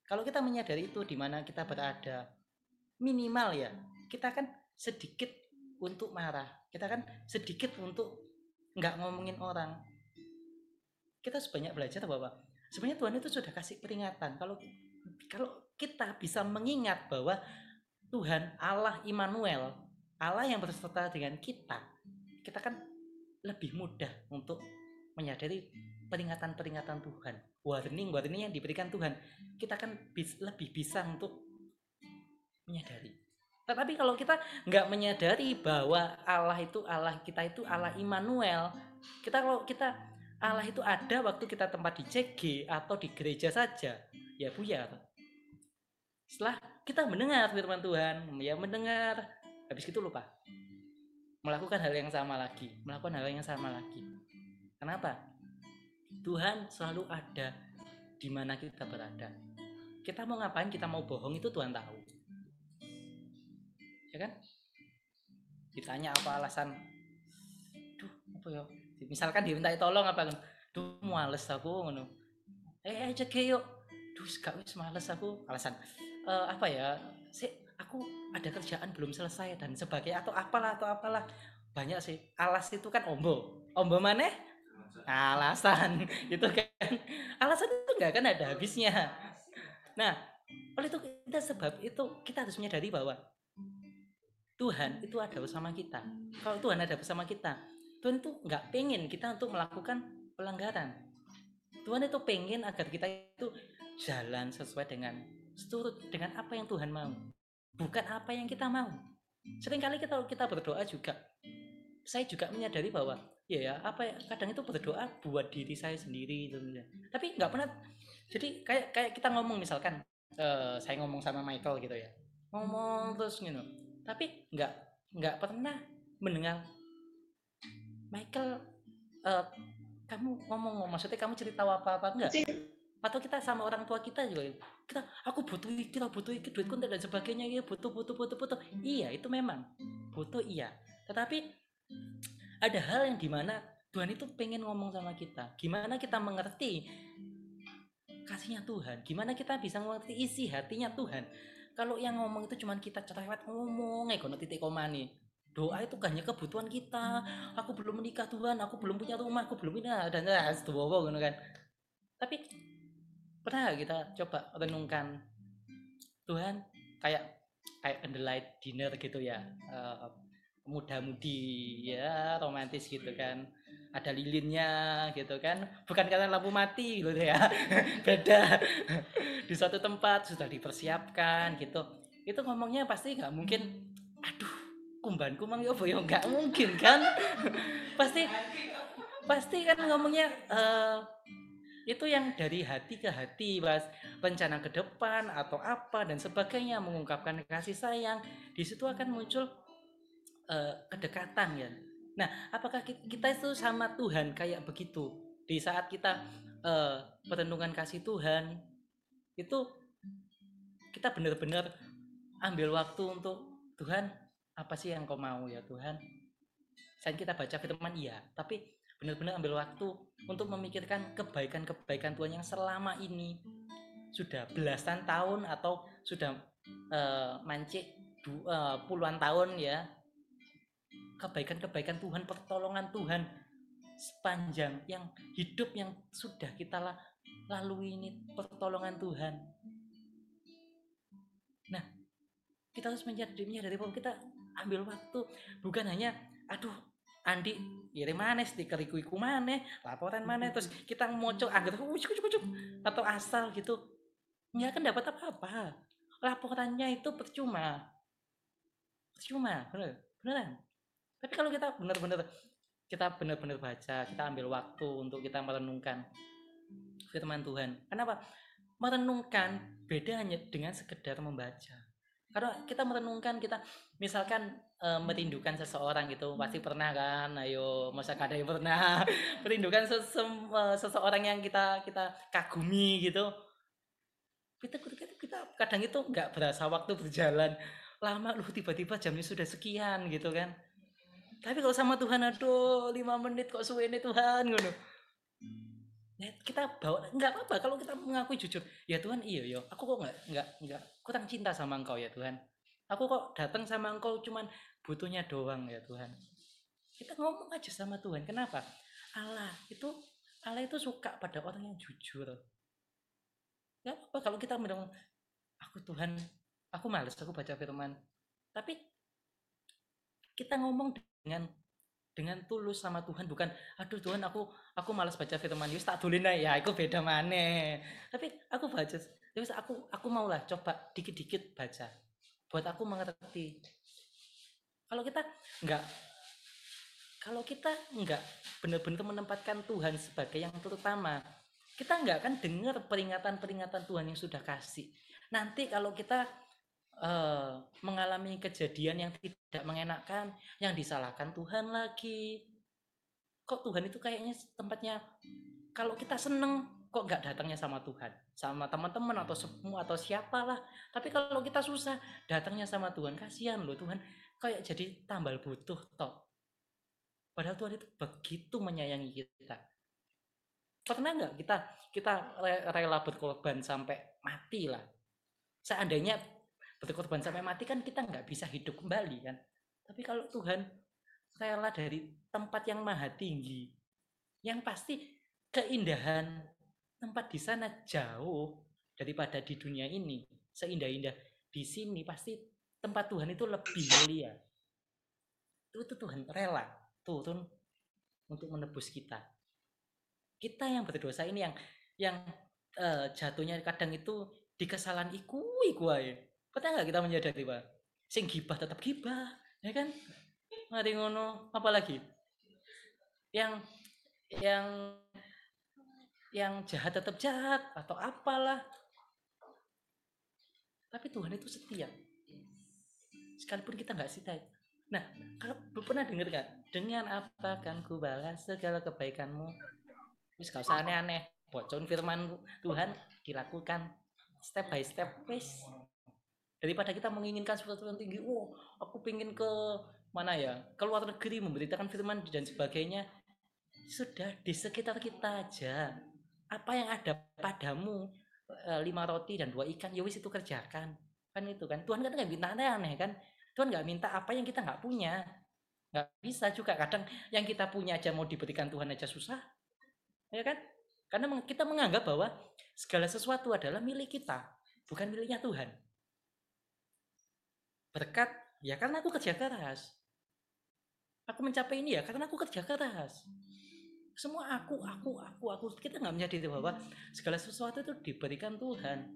Kalau kita menyadari itu di mana kita berada minimal ya kita kan sedikit untuk marah kita kan sedikit untuk nggak ngomongin orang. Kita sebanyak belajar bahwa sebenarnya Tuhan itu sudah kasih peringatan. Kalau kalau kita bisa mengingat bahwa Tuhan Allah Immanuel Allah yang berserta dengan kita kita kan lebih mudah untuk menyadari peringatan-peringatan Tuhan. Warning warning yang diberikan Tuhan. Kita kan bis- lebih bisa untuk menyadari. Tetapi kalau kita nggak menyadari bahwa Allah itu Allah kita itu Allah Immanuel kita kalau kita Allah itu ada waktu kita tempat di CG atau di gereja saja ya buyar. Setelah kita mendengar firman Tuhan ya mendengar habis itu lupa. Melakukan hal yang sama lagi melakukan hal yang sama lagi. Kenapa Tuhan selalu ada di mana kita berada. Kita mau ngapain kita mau bohong itu Tuhan tahu. Ya kan? Ditanya apa alasan? Duh apa ya? Misalkan diminta tolong apa kan? Duh males aku ngono. Eh aja yuk. Duh gak wis males aku. Alasan "Eh, apa ya? Sih aku ada kerjaan belum selesai dan sebagainya atau apalah atau apalah. Banyak sih. Alas itu kan ombo. Ombo mana alasan gitu kan. Alasan itu nggak kan ada habisnya. Nah oleh itu kita sebab itu kita harus menyadari bahwa Tuhan itu ada bersama kita. Kalau Tuhan ada bersama kita Tuhan itu nggak pengen kita untuk melakukan pelanggaran. Tuhan itu pengen agar kita itu jalan sesuai dengan seturut dengan apa yang Tuhan mau bukan apa yang kita mau. Seringkali kita kita berdoa juga saya juga menyadari bahwa ya ya apa ya kadang itu berdoa buat diri saya sendiri gitu tapi nggak pernah jadi kayak kayak kita ngomong misalkan eh, saya ngomong sama Michael gitu ya ngomong terus gitu. Tapi nggak nggak pernah mendengar Michael eh, kamu ngomong maksudnya kamu cerita apa apa enggak atau kita sama orang tua kita juga kita aku butuh kita butuh duit kontak dan sebagainya ya butuh butuh butuh butuh. Iya itu memang butuh iya. Tetapi ada hal yang di mana Tuhan itu pengen ngomong sama kita. Gimana kita mengerti kasihnya Tuhan? Gimana kita bisa mengerti isi hatinya Tuhan? Kalau yang ngomong itu cuman kita cerewet ngomong eh kono titik koma nih. Doa itu hanya kebutuhan kita. Aku belum menikah Tuhan. Aku belum punya rumah. Aku belum punya dan ya gitu kan? Tapi pernah kita coba renungkan Tuhan kayak kayak candlelight dinner gitu ya eh, muda-mudi ya romantis gitu kan. Ada lilinnya gitu kan. Bukan karena lampu mati gitu ya. Beda. Di suatu tempat sudah dipersiapkan gitu. Itu ngomongnya pasti nggak mungkin aduh kumbanku mang yo ya? Nggak mungkin kan. Pasti pasti kan ngomongnya eh, itu yang dari hati ke hati mas. Rencana ke depan atau apa dan sebagainya mengungkapkan kasih sayang. Di situ akan muncul eh, kedekatan ya. Nah apakah ki- kita itu sama Tuhan kayak begitu? Di saat kita eh, perenungan kasih Tuhan itu kita benar-benar ambil waktu untuk Tuhan apa sih yang kau mau ya Tuhan? Saat kita baca firman iya. Tapi benar-benar ambil waktu untuk memikirkan kebaikan-kebaikan Tuhan yang selama ini sudah belasan tahun atau sudah eh, mancik eh, puluhan tahun ya kebaikan-kebaikan Tuhan pertolongan Tuhan sepanjang yang hidup yang sudah kita la- lalui ini pertolongan Tuhan. Nah kita harus menyadari menyadari bahwa kita ambil waktu. Bukan hanya aduh Andi kirim mana stiker iku mana laporan mana terus kita moco agar atau asal gitu. Nggak akan dapat apa-apa. Laporannya itu percuma. Percuma, bener, beneran. Tapi kalau kita benar-benar kita benar-benar baca, kita ambil waktu untuk kita merenungkan firman Tuhan. Kenapa? Merenungkan beda hanya dengan sekedar membaca. Karena kita merenungkan, kita misalkan eh, merindukan seseorang gitu, pasti pernah kan? Ayo, masa ada yang pernah merindukan sesem- eh, seseorang yang kita kita kagumi gitu. Kita, kita, kita kadang itu nggak berasa waktu berjalan lama loh tiba-tiba jamnya sudah sekian gitu kan tapi kalau sama Tuhan aduh lima menit kok suwe ini Tuhan ngono. Ya, kita bawa nggak apa-apa kalau kita mengakui jujur. Ya Tuhan iya yo. Aku kok nggak nggak nggak kurang cinta sama engkau ya Tuhan. Aku kok datang sama engkau cuman butuhnya doang ya Tuhan. Kita ngomong aja sama Tuhan. Kenapa? Allah itu Allah itu suka pada orang yang jujur. Nggak apa kalau kita bilang aku Tuhan aku males aku baca firman. Tapi kita ngomong dengan dengan tulus sama Tuhan bukan aduh Tuhan aku aku malas baca firman Yesus tak dolin ae." ya itu beda mana tapi aku baca ya wis, aku aku maulah coba dikit-dikit baca buat aku mengerti. Kalau kita enggak kalau kita enggak benar-benar menempatkan Tuhan sebagai yang terutama kita enggak akan dengar peringatan-peringatan Tuhan yang sudah kasih. Nanti kalau kita eh, mengalami kejadian yang tidak mengenakan, yang disalahkan Tuhan lagi. Kok Tuhan itu kayaknya tempatnya kalau kita seneng kok nggak datangnya sama Tuhan, sama teman-teman atau semua atau siapalah. Tapi kalau kita susah datangnya sama Tuhan, kasihan loh Tuhan kayak jadi tambal butuh toh. Padahal Tuhan itu begitu menyayangi kita. Pernah nggak kita kita re- rela berkorban sampai mati lah? Seandainya berkorban sampai mati kan kita nggak bisa hidup kembali kan. Tapi kalau Tuhan rela dari tempat yang maha tinggi, yang pasti keindahan tempat di sana jauh daripada di dunia ini. Seindah-indah di sini pasti tempat Tuhan itu lebih mulia. Itu, itu Tuhan rela turun untuk menebus kita. Kita yang berdosa ini yang yang eh, jatuhnya kadang itu di kesalahan iku iku. Pernah nggak kita menyadari, Pak? Sing gibah tetap gibah, ya kan? Mari ngono, apalagi? Yang yang yang jahat tetap jahat atau apalah. Tapi Tuhan itu setia. Sekalipun kita nggak setia. Nah, kalau pernah dengar nggak? Dengan apa akan ku balas segala kebaikanmu? Wis gak aneh-aneh. Bocon firman Tuhan dilakukan step by step wis daripada kita menginginkan sesuatu yang tinggi wow aku pengen ke mana ya? Ke luar negeri memberitakan firman dan sebagainya. Sudah di sekitar kita aja. Apa yang ada padamu eh, lima roti dan dua ikan ya wis itu kerjakan. Kan itu kan. Tuhan kan nggak minta aneh-aneh kan. Tuhan nggak minta apa yang kita nggak punya. Nggak bisa juga. Kadang yang kita punya aja mau diberikan Tuhan aja susah. Ya kan? Karena kita menganggap bahwa segala sesuatu adalah milik kita bukan miliknya Tuhan berkat ya karena aku kerja keras. Aku mencapai ini ya karena aku kerja keras. Semua aku aku aku aku kita nggak menyadari bahwa segala sesuatu itu diberikan Tuhan.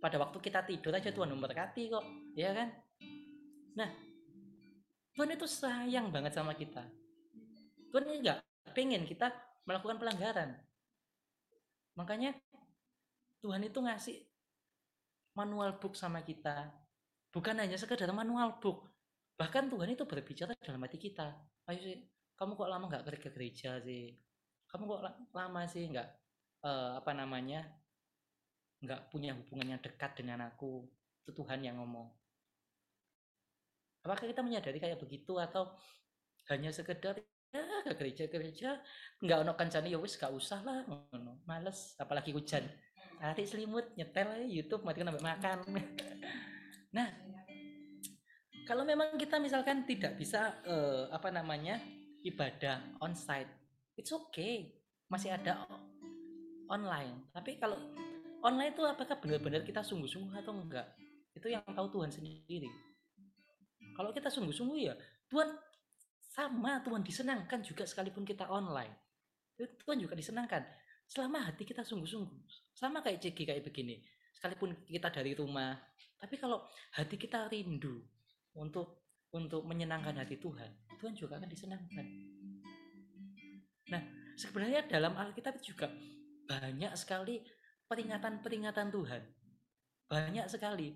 Pada waktu kita tidur aja Tuhan memberkati kok ya kan? Nah Tuhan itu sayang banget sama kita. Tuhan ini nggak pengen kita melakukan pelanggaran. Makanya Tuhan itu ngasih manual book sama kita bukan hanya sekedar manual book bahkan Tuhan itu berbicara dalam hati kita. Ayo sih kamu kok lama nggak ke gereja sih? Kamu kok la- lama sih nggak eh, apa namanya nggak punya hubungan yang dekat dengan aku? Itu Tuhan yang ngomong. Apakah kita menyadari kayak begitu? Atau hanya sekedar ya ke gereja-gereja nggak ono kancane ya wis gak usah lah. Males. Apalagi hujan. Hari selimut nyetel YouTube mati nambah makan nah kalau memang kita misalkan tidak bisa eh, apa namanya ibadah onsite it's okay. Masih ada online. Tapi kalau online itu apakah benar-benar kita sungguh-sungguh atau enggak? Itu yang tahu Tuhan sendiri. Kalau kita sungguh-sungguh ya Tuhan sama Tuhan disenangkan juga sekalipun kita online. Tuhan juga disenangkan. Selama hati kita sungguh-sungguh sama kayak Cegi kayak begini sekalipun kita dari rumah Tapi kalau hati kita rindu untuk untuk menyenangkan hati Tuhan, Tuhan juga akan disenangkan. Nah, sebenarnya dalam Alkitab juga banyak sekali peringatan-peringatan Tuhan. Banyak sekali.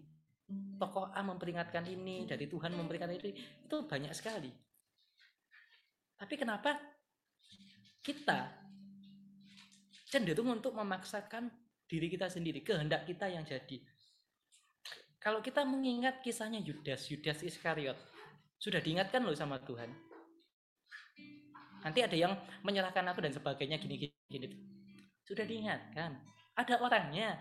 Tokoh A memperingatkan ini, dari Tuhan memperingatkan itu, itu banyak sekali. Tapi kenapa kita cenderung untuk memaksakan diri kita sendiri, kehendak kita yang jadi. Kalau kita mengingat kisahnya Yudas, Yudas Iskariot, sudah diingatkan loh sama Tuhan. Nanti ada yang menyerahkan aku dan sebagainya gini gini, gini. Sudah diingatkan. Ada orangnya,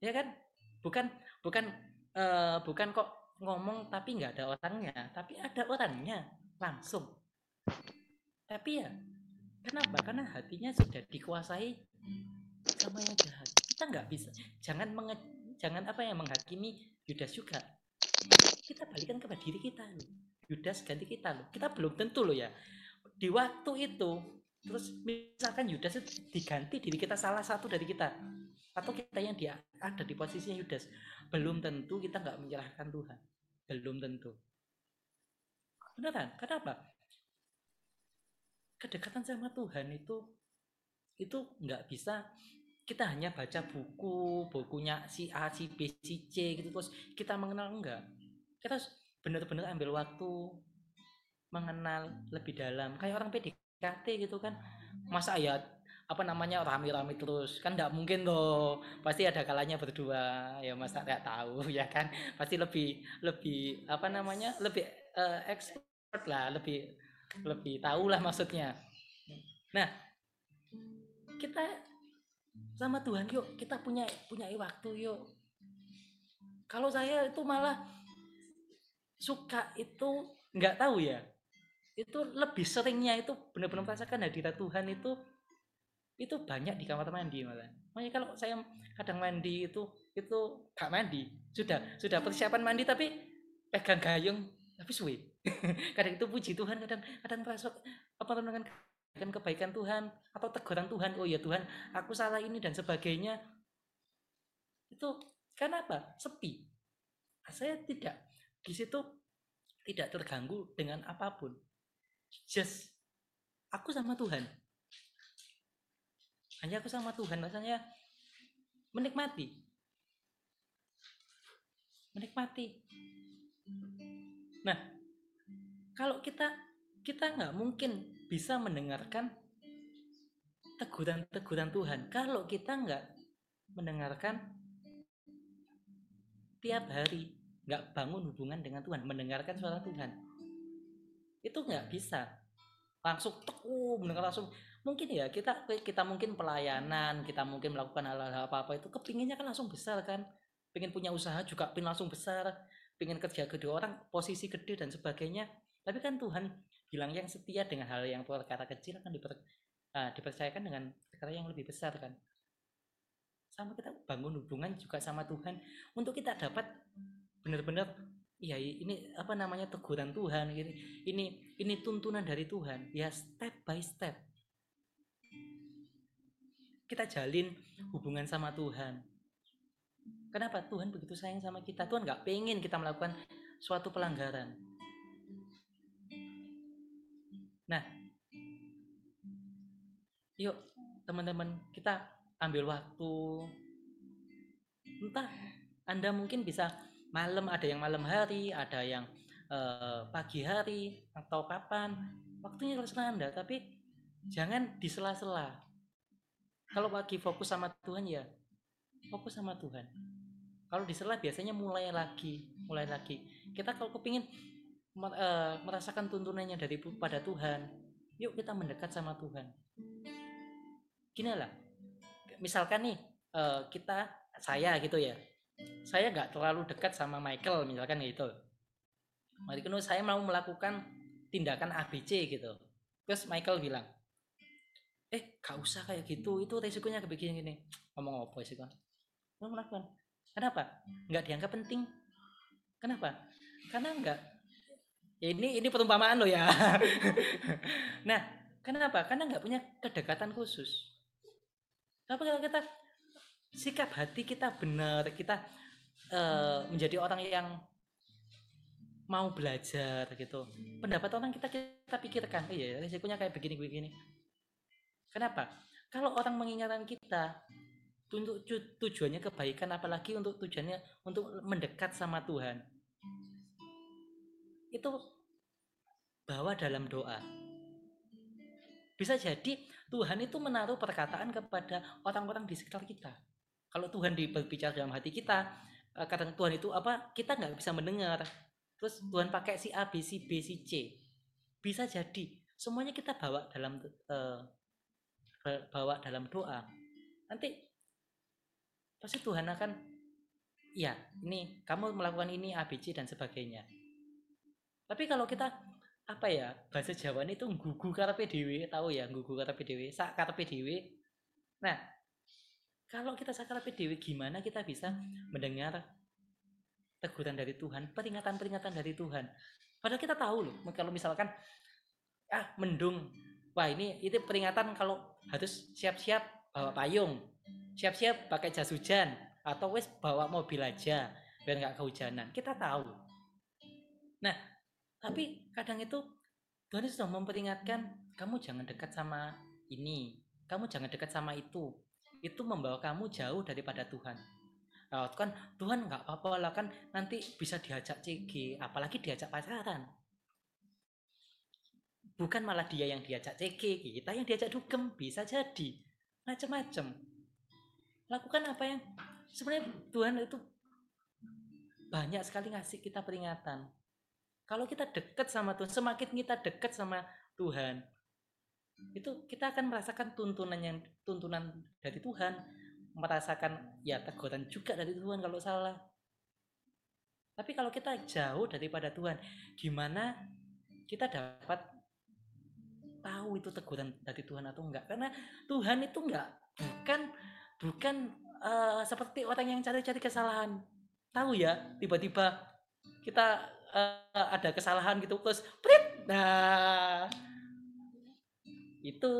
ya kan? Bukan bukan eh, bukan kok ngomong tapi nggak ada orangnya, tapi ada orangnya langsung. Tapi ya, kenapa? Karena hatinya sudah dikuasai sama yang jahat. Kita nggak bisa. Jangan menge, jangan apa yang menghakimi Yudas juga. Kita balikan kepada diri kita loh. Yudas ganti kita loh. Kita belum tentu loh ya. Di waktu itu terus misalkan Yudas itu diganti diri kita salah satu dari kita atau kita yang dia ada di posisinya Yudas belum tentu kita nggak menyerahkan Tuhan belum tentu beneran kenapa kedekatan sama Tuhan itu itu nggak bisa kita hanya baca buku bukunya si A si B si C gitu terus kita mengenal enggak? Kita harus benar-benar ambil waktu mengenal lebih dalam. Kayak orang PDKT gitu kan. Masa ya apa namanya rame-rame terus? Kan nggak mungkin tuh pasti ada kalanya berdua. Ya masa nggak tahu ya kan? Pasti lebih lebih apa namanya? Lebih eh, expert lah lebih lebih tahu lah maksudnya. Nah kita sama Tuhan yuk kita punya punya waktu yuk kalau saya itu malah suka itu nggak tahu ya itu lebih seringnya itu benar-benar merasakan hadirat Tuhan itu itu banyak di kamar mandi malah. Makanya kalau saya kadang mandi itu itu gak mandi, sudah sudah persiapan mandi tapi pegang gayung tapi suwe. kadang itu puji Tuhan, kadang kadang merasa apa dengan dengan kebaikan Tuhan atau teguran Tuhan, oh ya Tuhan, aku salah ini dan sebagainya. Itu kenapa? Sepi. Saya tidak di situ tidak terganggu dengan apa pun. Just aku sama Tuhan hanya aku sama Tuhan rasanya menikmati menikmati nah kalau kita kita nggak mungkin bisa mendengarkan teguran-teguran Tuhan. Kalau kita nggak mendengarkan tiap hari nggak bangun hubungan dengan Tuhan mendengarkan suara Tuhan itu nggak bisa. Langsung teku mendengar langsung. Mungkin ya kita kita mungkin pelayanan kita mungkin melakukan hal-hal apa apa itu kepinginnya kan langsung besar kan. Pengen punya usaha juga pengen langsung besar. Pengen kerja kedua orang posisi gede dan sebagainya. Tapi kan Tuhan bilang yang setia dengan hal yang perkara kecil akan diper, uh, dipercayakan dengan perkara yang lebih besar kan sama kita bangun hubungan juga sama Tuhan untuk kita dapat benar-benar iya ini apa namanya teguran Tuhan ini ini ini tuntunan dari Tuhan ya step by step kita jalin hubungan sama Tuhan. Kenapa Tuhan begitu sayang sama kita? Tuhan nggak pengen kita melakukan suatu pelanggaran. Nah, yuk teman-teman kita ambil waktu. Entah Anda mungkin bisa malam, ada yang malam hari, ada yang eh, pagi hari atau kapan. Waktunya terserah Anda, tapi jangan di sela-sela kalau lagi fokus sama Tuhan ya fokus sama Tuhan kalau diserah biasanya mulai lagi mulai lagi kita kalau kepingin merasakan tuntunannya dari pada Tuhan. Yuk kita mendekat sama Tuhan. Gini lah. Misalkan nih uh, kita saya gitu ya. Saya nggak terlalu dekat sama Michael misalkan gitu. Mari saya mau melakukan tindakan ABC gitu. Terus Michael bilang eh gak usah kayak gitu. Itu resikonya kebegini gini. Ngomong apa sih kan melakukan kenapa? Nggak dianggap penting. Kenapa? Karena enggak ya ini ini perumpamaan lo ya. Nah kenapa? Karena nggak punya kedekatan khusus. Tapi kalau kita sikap hati kita benar kita eh, menjadi orang yang mau belajar gitu. Pendapat orang kita kita pikirkan iya resikonya kayak begini begini. Kenapa? Kalau orang mengingatkan kita untuk tu- tujuannya kebaikan apalagi untuk tujuannya untuk mendekat sama Tuhan itu bawa dalam doa. Bisa jadi Tuhan itu menaruh perkataan kepada orang-orang di sekitar kita. Kalau Tuhan berbicara dalam hati kita eh, kadang Tuhan itu apa kita nggak bisa mendengar. Terus Tuhan pakai si A B si B si C. Bisa jadi semuanya kita bawa dalam ba- bawa dalam doa. Nanti pasti Tuhan akan ya ini kamu melakukan ini A B C dan sebagainya tapi kalau kita apa ya bahasa Jawa itu gugu karepe dhewe tahu ya gugu karepe dhewe sak karepe dhewe nah kalau kita sak karepe dhewe gimana kita bisa mendengar teguran dari Tuhan, peringatan-peringatan dari Tuhan. Padahal kita tahu loh, kalau misalkan ah mendung, wah ini itu peringatan kalau harus siap-siap bawa payung, siap-siap pakai jas hujan, atau wes bawa mobil aja biar nggak kehujanan. Kita tahu. Nah, tapi kadang itu Tuhan sudah memperingatkan kamu jangan dekat sama ini, kamu jangan dekat sama itu. Itu membawa kamu jauh daripada Tuhan. Nah, kan Tuhan nggak apa-apa lah kan nanti bisa diajak CG, apalagi diajak pacaran. Bukan malah dia yang diajak CG, kita yang diajak dugem, bisa jadi. Macam-macam. Lakukan apa yang sebenarnya Tuhan itu banyak sekali ngasih kita peringatan. Kalau kita dekat sama Tuhan, semakin kita dekat sama Tuhan, itu kita akan merasakan tuntunan yang tuntunan dari Tuhan, merasakan ya teguran juga dari Tuhan kalau salah. Tapi kalau kita jauh daripada Tuhan, gimana kita dapat tahu itu teguran dari Tuhan atau enggak? Karena Tuhan itu enggak bukan bukan eh, seperti orang yang cari-cari kesalahan. Tahu ya, tiba-tiba kita eh, ada kesalahan gitu terus prit. Nah, itu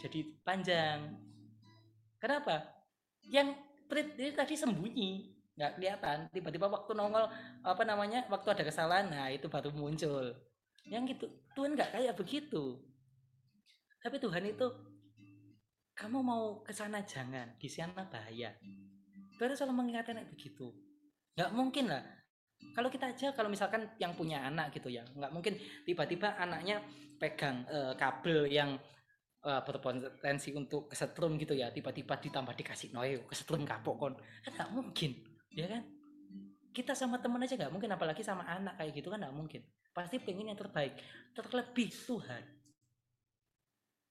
jadi panjang. Kenapa? Yang prit ini tadi sembunyi, nggak kelihatan. Tiba-tiba waktu nongol apa namanya, waktu ada kesalahan, nah itu baru muncul. Yang gitu, Tuhan nggak kayak begitu. Tapi Tuhan itu, kamu mau ke sana jangan, di sana bahaya. Tuhan selalu mengingatkan begitu. Nggak mungkin lah. Kalau kita aja, kalau misalkan yang punya anak gitu ya, nggak mungkin tiba-tiba anaknya pegang eh, kabel yang eh, berpotensi untuk kesetrum gitu ya tiba-tiba ditambah dikasih noe kesetrum kapok kon. Kan nggak mungkin ya kan? Kita sama temen aja nggak mungkin apalagi sama anak kayak gitu kan nggak mungkin. Pasti pengen yang terbaik terlebih Tuhan.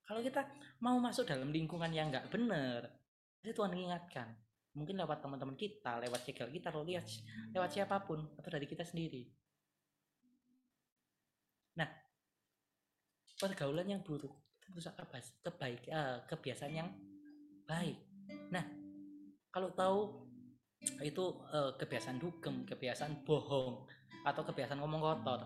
Kalau kita mau masuk dalam lingkungan yang nggak bener pasti Tuhan mengingatkan mungkin lewat teman-teman kita lewat cekel kita atau lihat lewat siapa pun atau dari kita sendiri. Nah pergaulan yang buruk itu merusak kebaik eh, kebiasaan yang baik. Nah kalau tahu itu eh, kebiasaan dugem kebiasaan bohong atau kebiasaan ngomong kotor.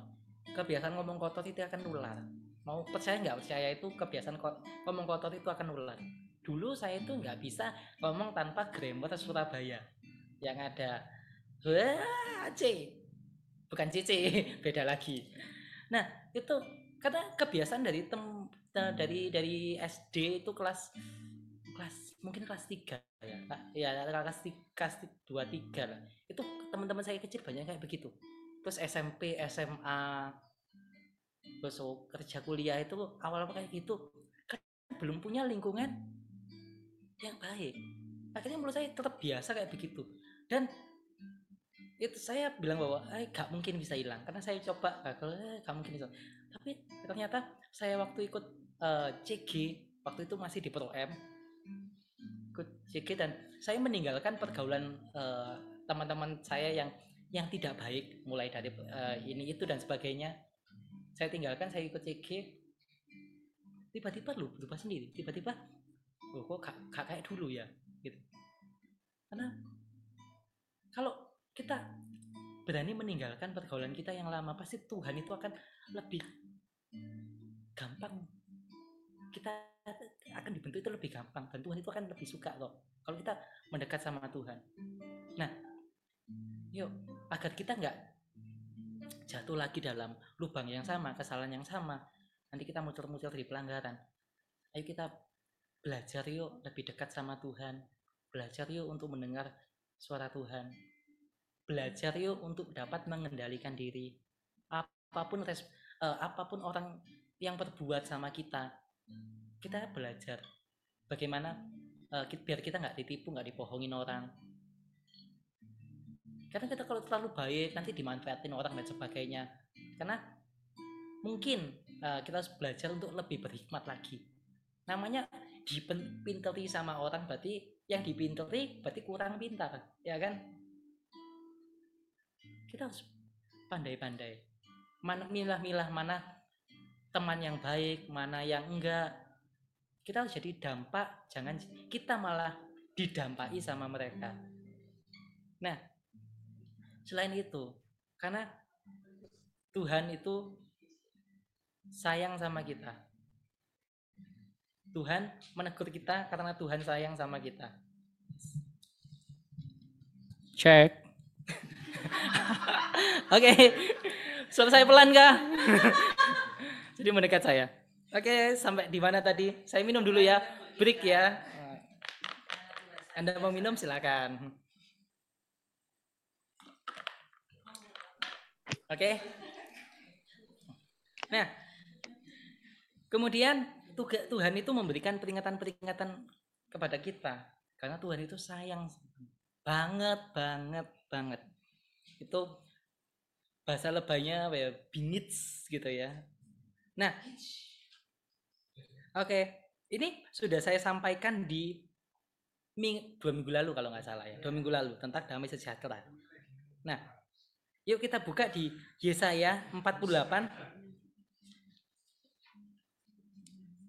Kebiasaan ngomong kotor itu akan nular. Mau percaya nggak? Percaya itu kebiasaan ko- ngomong kotor itu akan nular dulu saya itu nggak bisa ngomong tanpa grammar Surabaya. Yang ada wah C. Bukan CC beda lagi. Nah itu karena kebiasaan dari tem dari dari SD itu kelas kelas mungkin kelas 3 ya ya kelas kelas dua tiga lah. Itu teman-teman saya kecil banyak kayak begitu. Terus SMP SMA terus kerja kuliah itu awal-awal kayak gitu. Kan belum punya lingkungan yang baik. Akhirnya menurut saya tetap biasa kayak begitu. Dan itu saya bilang bahwa eh gak mungkin bisa hilang. Karena saya coba gagal eh, gak mungkin bisa. Tapi ternyata saya waktu ikut eh, CG waktu itu masih di Pro M ikut CG dan saya meninggalkan pergaulan eh, teman-teman saya yang yang tidak baik mulai dari eh, ini itu dan sebagainya. Saya tinggalkan saya ikut CG tiba-tiba lu berubah sendiri. Tiba-tiba oh kok gak, gak kayak dulu ya? Gitu. Karena kalau kita berani meninggalkan pergaulan kita yang lama pasti Tuhan itu akan lebih gampang. Kita akan dibentuk itu lebih gampang dan Tuhan itu akan lebih suka kok kalau kita mendekat sama Tuhan. Nah yuk agar kita nggak jatuh lagi dalam lubang yang sama kesalahan yang sama nanti kita muncul-muncul di pelanggaran. Ayo kita belajar yuk lebih dekat sama Tuhan. Belajar yuk untuk mendengar suara Tuhan. Belajar yuk untuk dapat mengendalikan diri. Apa pun res, eh, apa pun orang yang berbuat sama kita kita belajar bagaimana ki- biar kita nggak ditipu nggak dibohongin orang. Karena kita kalau terlalu baik nanti dimanfaatin orang dan sebagainya. Karena mungkin eh, kita harus belajar untuk lebih berhikmat lagi. Namanya dipinteri sama orang berarti yang dipinteri berarti kurang pintar ya kan? Kita harus pandai-pandai. Mana milah-milah mana teman yang baik mana yang enggak. Kita harus jadi dampak jangan kita malah didampai sama mereka. Nah selain itu karena Tuhan itu sayang sama kita Tuhan menegur kita karena Tuhan sayang sama kita cek oke suara saya pelan kah jadi mendekat saya Oke, sampai di mana tadi? Saya minum dulu ya. Break ya. Anda mau minum silakan. Oke. Nah, kemudian tuga- Tuhan itu memberikan peringatan-peringatan kepada kita karena Tuhan itu sayang banget, banget, banget. Itu bahasa lebaynya ya? Bingits gitu ya. Nah, Oke, ini sudah saya sampaikan di ming- dua minggu lalu kalau nggak salah ya, dua minggu lalu tentang damai sejahtera. Nah, yuk kita buka di Yesaya 48.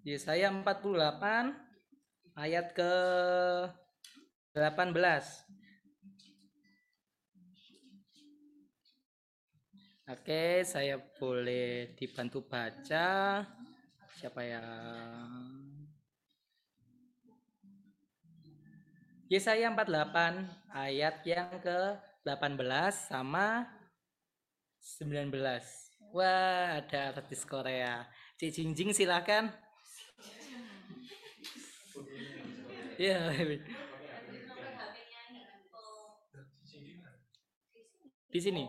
Yesaya 48 ayat ke 18. Oke, saya boleh dibantu baca. Siapa ya Yesaya 48 ayat yang ke 18 sama 19 wah ada artis Korea. Cik Jingjing silakan ya di sini.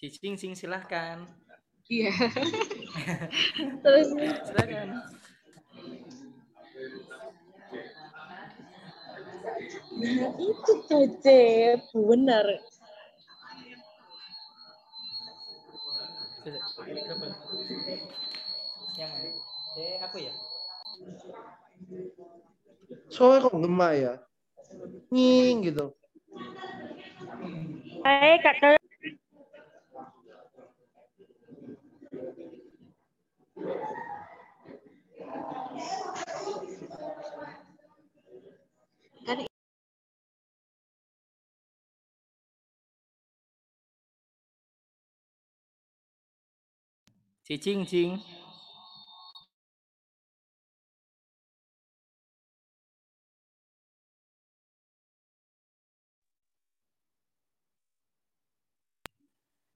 Cik Jingjing silahkan. Iya. Terus? Silakan nah itu Cece, benar. yang eh aku ya Soalnya kok ngemak ya? Nying gitu. Hai kakak. Kan Cik Jingjing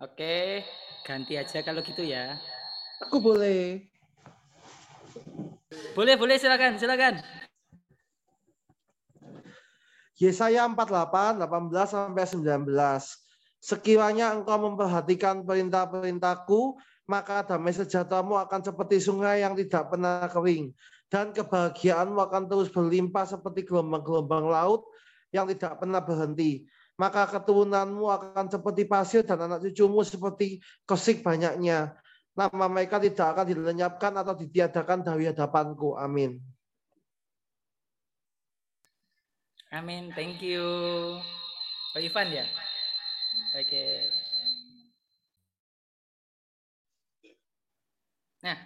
Oke, ganti aja kalau gitu ya. Aku boleh. Boleh, boleh silakan, silakan. Yesaya 48, 18 sampai 19. Sekiranya engkau memperhatikan perintah-perintahku, maka damai sejahteramu akan seperti sungai yang tidak pernah kering. Dan kebahagiaanmu akan terus berlimpah seperti gelombang-gelombang laut yang tidak pernah berhenti. Maka keturunanmu akan seperti pasir dan anak cucumu seperti kesik banyaknya. Nama mereka tidak akan dilenyapkan atau ditiadakan dari hadapanku. Amin. Amin, thank you. Pak Ivan ya? Oke. Nah.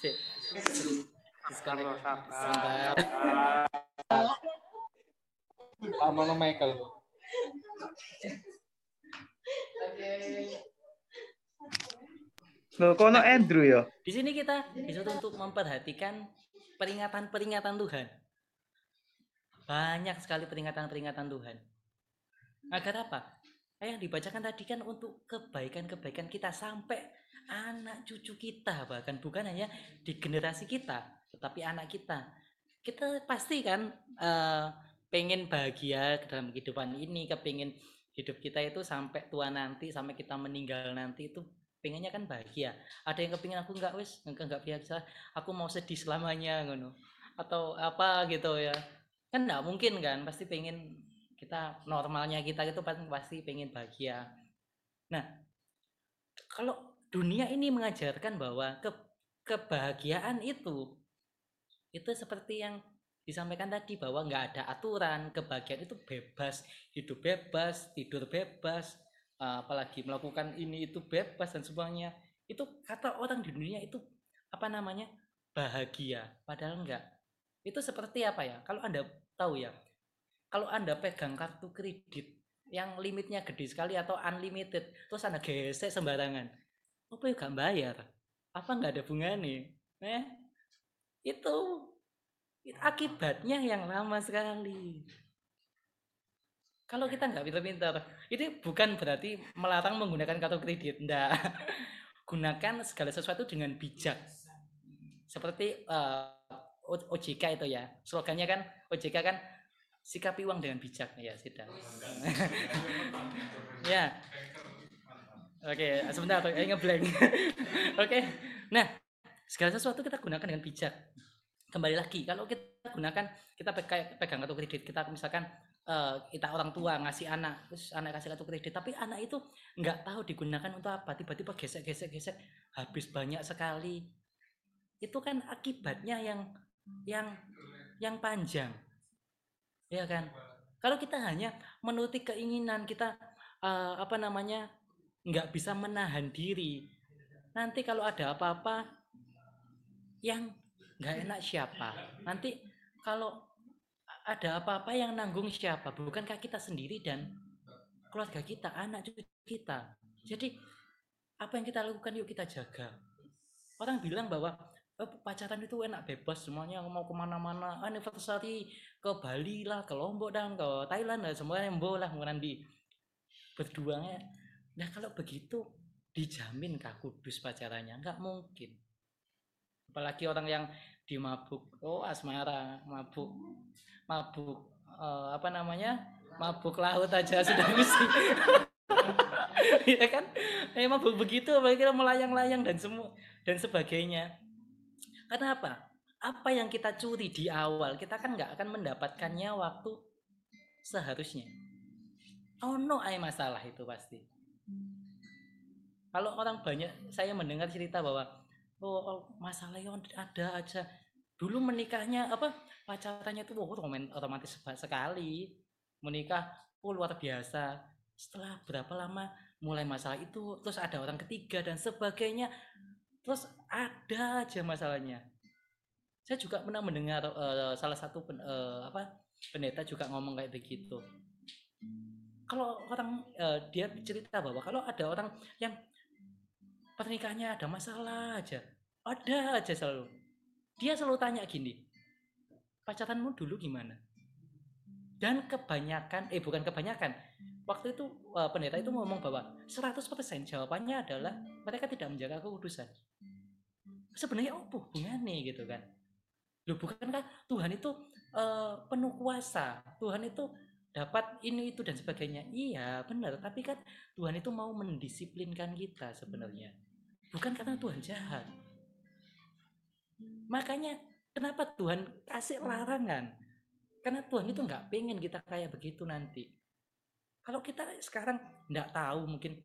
Sip. Disconnect. Sebentar. Sama Michael. Loh, kok ono Andrew ya? Di sini kita disuruh untuk memperhatikan peringatan-peringatan Tuhan. banyak sekali peringatan-peringatan Tuhan. Agar apa? Kayak yang dibacakan tadi kan untuk kebaikan-kebaikan kita sampai anak cucu kita bahkan bukan hanya di generasi kita, tetapi anak kita. Kita pasti kan eh, pengen bahagia dalam kehidupan ini, kepingin hidup kita itu sampai tua nanti, sampai kita meninggal nanti itu pengennya kan bahagia. Ada yang kepingin aku nggak wis, enggak nggak biasa, aku mau sedih selamanya ngono. Atau apa gitu ya. Kan nggak mungkin kan, pasti pengen kita normalnya kita itu pasti pasti pengen bahagia. Nah, kalau dunia ini mengajarkan bahwa ke, kebahagiaan itu itu seperti yang disampaikan tadi bahwa nggak ada aturan, kebahagiaan itu bebas, hidup bebas, tidur bebas, eh, apalagi melakukan ini itu bebas dan semuanya. Itu kata orang di dunia itu apa namanya? bahagia, padahal enggak. Itu seperti apa ya? Kalau Anda tahu ya, kalau Anda pegang kartu kredit yang limitnya gede sekali atau unlimited, terus Anda gesek sembarangan, apa ya gak bayar? Apa nggak ada bunganya? Eh, itu itu akibatnya yang lama sekali. Kalau kita nggak pintar-pintar, itu bukan berarti melarang menggunakan kartu kredit, enggak. Gunakan segala sesuatu dengan bijak. Seperti eh, O- OJK itu ya, slogannya kan OJK kan sikapi uang dengan bijak ya sudah. ya. Oke, sebentar, saya ngeblank. Oke, nah segala sesuatu kita gunakan dengan bijak. Kembali lagi, kalau kita gunakan, kita pegang, kartu kredit, kita misalkan eh, kita orang tua ngasih anak, terus anak kasih kartu kredit, tapi anak itu nggak tahu digunakan untuk apa, tiba-tiba gesek, gesek, gesek, habis banyak sekali. Itu kan akibatnya yang yang yang panjang, ya kan? Kalau kita hanya menuruti keinginan kita eh, apa namanya nggak bisa menahan diri, nanti kalau ada apa-apa yang nggak enak siapa? Nanti kalau ada apa-apa yang nanggung siapa? Bukankah kita sendiri dan keluarga kita, anak cucu kita? Jadi apa yang kita lakukan yuk kita jaga. Orang bilang bahwa "Eh, pacaran itu enak bebas semuanya mau ke mana-mana anniversary ke Bali lah ke Lombok dan ke Thailand lah semuanya boleh lah nanti berduanya nah kalau begitu dijamin kah kudus pacarannya nggak mungkin apalagi orang yang di mabuk oh asmara. Mabuk. Mabuk eh, apa namanya? Mabuk laut aja sudah mesti ya kan? Eh mabuk begitu apalagi kita melayang-layang dan semua dan sebagainya. Karena apa apa yang kita curi di awal kita kan nggak akan mendapatkannya waktu seharusnya. Oh no ay masalah itu pasti. Kalau orang banyak saya mendengar cerita bahwa oh, oh, masalahnya ada aja. Dulu menikahnya apa pacarannya itu oh, roman- romantis seba- sekali. Menikah oh luar biasa. Setelah berapa lama mulai masalah itu terus ada orang ketiga dan sebagainya terus ada aja masalahnya. Saya juga pernah mendengar eh, salah satu pen- eh, apa pendeta juga ngomong kayak begitu. Kalau orang eh, dia cerita bahwa kalau ada orang yang pernikahannya ada masalah aja. Ada aja selalu. Dia selalu tanya gini pacaranmu dulu gimana? Dan kebanyakan eh bukan kebanyakan. Waktu itu eh, pendeta itu ngomong bahwa 100% jawabannya adalah mereka tidak menjaga kekudusan. Sebenarnya apa hubungannya gitu kan. Loh bukankah Tuhan itu eh, penuh kuasa? Tuhan itu dapat ini itu dan sebagainya. Iya benar. Tapi kan Tuhan itu mau mendisiplinkan kita sebenarnya bukan karena Tuhan jahat. Makanya kenapa Tuhan kasih larangan? Karena Tuhan itu nggak pengen kita kayak begitu nanti. Kalau kita sekarang nggak tahu mungkin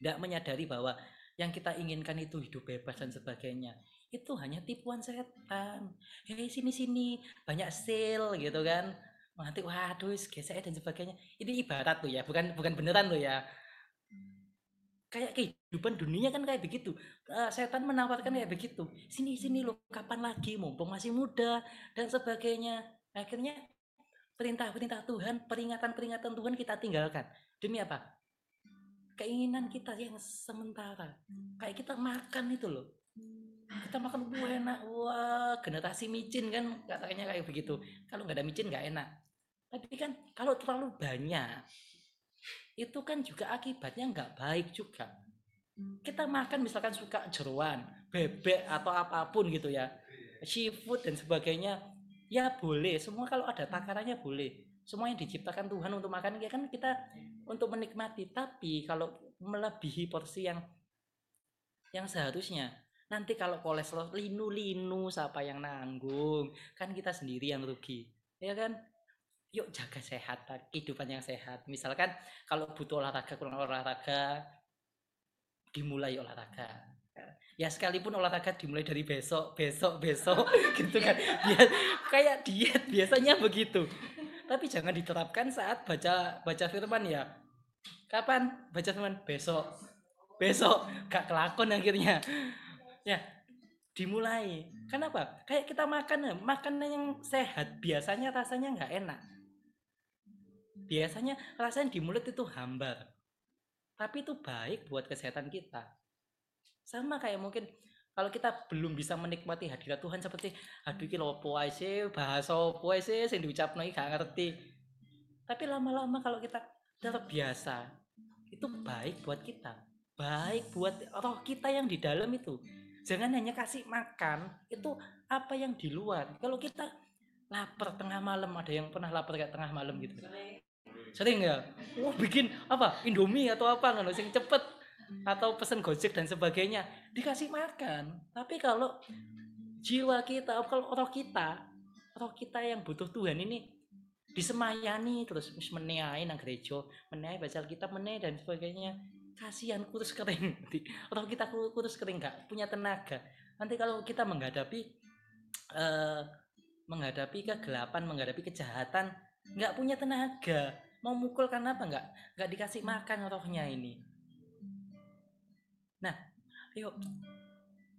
nggak menyadari bahwa yang kita inginkan itu hidup bebas dan sebagainya. Itu hanya tipuan setan. Hei sini sini banyak sale gitu kan. Nanti waduh gesek dan sebagainya. Ini ibarat tuh ya bukan bukan beneran tuh ya kayak kehidupan dunia kan kayak begitu. Eh, setan menawarkan kayak begitu. Sini sini lo kapan lagi? Mumpung masih muda dan sebagainya. Akhirnya perintah-perintah Tuhan peringatan-peringatan Tuhan kita tinggalkan. Demi apa? Keinginan kita yang sementara. Kayak kita makan itu loh. Kita makan wah enak. Wah generasi micin kan katanya kayak begitu. Kalau nggak ada micin nggak enak. Tapi kan kalau terlalu banyak itu kan juga akibatnya nggak baik juga. Kita makan misalkan suka jeruan bebek atau apa pun gitu ya seafood dan sebagainya ya boleh. Semua kalau ada takarannya boleh. Semua yang diciptakan Tuhan untuk makan ya kan kita untuk menikmati. Tapi kalau melebihi porsi yang yang seharusnya nanti kalau kolesterol linu-linu siapa yang nanggung kan kita sendiri yang rugi. Ya kan yuk jaga sehat kehidupan yang sehat. Misalkan kalau butuh olahraga kurang olahraga dimulai olahraga. Ya sekalipun olahraga dimulai dari besok besok besok gitu kan. Biar kayak diet biasanya begitu. Tapi jangan diterapkan saat baca baca firman ya. Kapan? Baca firman? Besok. Besok. Gak kelakon akhirnya. Ya dimulai. Kenapa? Kayak kita makan makanan yang sehat biasanya rasanya nggak enak biasanya rasanya di mulut itu hambar tapi itu baik buat kesehatan kita. Sama kayak mungkin kalau kita belum bisa menikmati hadirat Tuhan seperti aduh iki lopo sih? Bahasa opo sih? Sing diucapno gak ngerti. Tapi lama-lama kalau kita terbiasa itu baik buat kita. Baik buat roh kita yang di dalam itu. Jangan hanya kasih makan itu apa yang di luar. Kalau kita lapar tengah malam ada yang pernah lapar kayak tengah malam gitu sering ya? Oh bikin apa? Indomie atau apa nggak sing cepet atau pesen gojek dan sebagainya. Dikasih makan. Tapi kalau jiwa kita kalau roh kita roh kita yang butuh Tuhan ini disemayani terus meneai nang gereja meneai baca Alkitab meneai dan sebagainya. Kasihan kurus kering. Nanti roh kita ku- kurus kering nggak punya tenaga. Nanti kalau kita menghadapi eh, menghadapi kegelapan menghadapi kejahatan nggak punya tenaga mau mukul karena apa nggak? Nggak dikasih makan rohnya ini. Nah ayo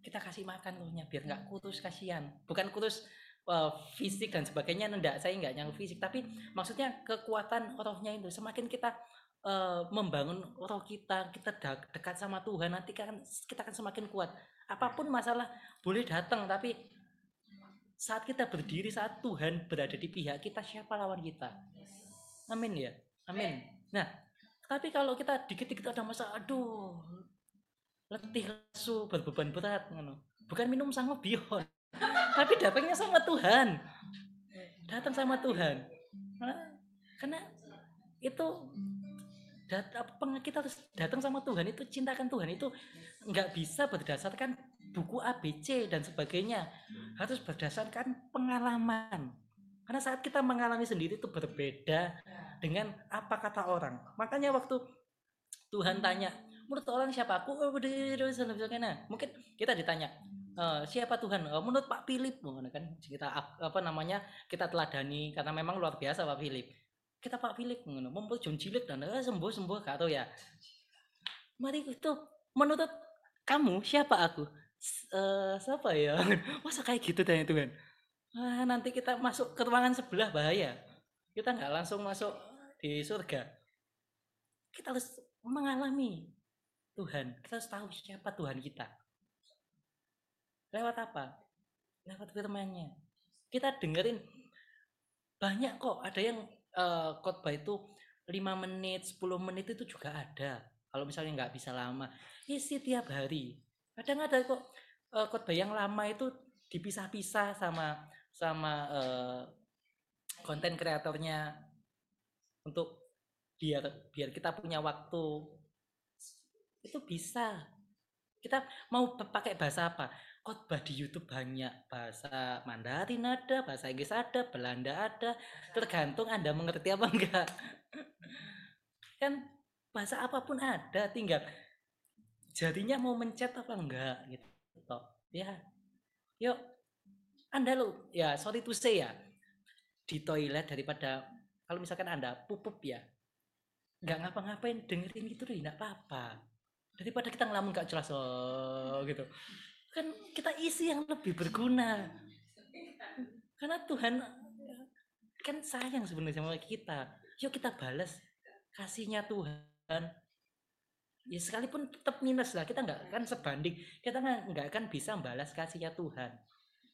kita kasih makan rohnya biar nggak kurus kasihan. Bukan kurus eh, fisik dan sebagainya enggak. Saya nggak nyangkut fisik. Tapi maksudnya kekuatan rohnya itu semakin kita eh, membangun roh kita kita dekat sama Tuhan nanti kan kita akan semakin kuat. Apa pun masalah boleh datang tapi saat kita berdiri saat Tuhan berada di pihak kita siapa lawan kita amin ya? Amin. Nah tapi kalau kita dikit-dikit ada masalah aduh letih lesu berbeban berat ngono. bukan minum sama bion tapi datangnya sama Tuhan. Datang sama Tuhan. Nah, karena itu dat- kita harus datang sama Tuhan itu cintakan Tuhan itu nggak bisa berdasarkan buku ABC dan sebagainya. Harus berdasarkan pengalaman. Karena saat kita mengalami sendiri itu berbeda dengan apa kata orang. Makanya waktu Tuhan tanya menurut orang siapa aku? Oh, nah, mungkin kita ditanya "Eh, siapa Tuhan? Oh, menurut Pak Philip Ngono kan kita ap- apa namanya kita teladani karena memang luar biasa Pak Philip. Kita Pak Philip ngono mumpul John dan eh, sembuh sembuh tahu ya. Mari itu menurut kamu siapa aku? Eh, siapa ya? Masa kayak gitu tanya Tuhan. Ah, nanti kita masuk ke ruangan sebelah bahaya. Kita nggak langsung masuk di surga. Kita harus mengalami Tuhan. Kita harus tahu siapa Tuhan kita. Lewat apa? Lewat firman-Nya. Kita dengerin. Banyak kok. Ada yang eh, khotbah itu 5 menit 10 menit itu juga ada. Kalau misalnya nggak bisa lama. Isi tiap hari. Kadang ada kok eh, khotbah yang lama itu dipisah-pisah sama sama eh, konten kreatornya untuk biar biar kita punya waktu. Itu bisa. Kita mau pa- pakai bahasa apa? Khotbah di YouTube banyak. Bahasa Mandarin ada bahasa Inggris ada Belanda ada. Tergantung anda mengerti apa enggak. Kan bahasa apa pun ada tinggal jadinya mau mencet apa enggak gitu. Toh ya. Yuk. Anda lo ya sorry to say ya di toilet daripada kalau misalkan anda pupup ya nggak ngapa-ngapain dengerin gitu deh nggak apa-apa. Daripada kita ngelamun gak jelas oh gitu. Kan kita isi yang lebih berguna. Karena Tuhan kan sayang sebenarnya sama kita. Yuk kita balas kasihnya Tuhan. Ya sekalipun tetap minus lah kita nggak akan sebanding. Kita nggak nggak akan bisa membalas kasihnya Tuhan.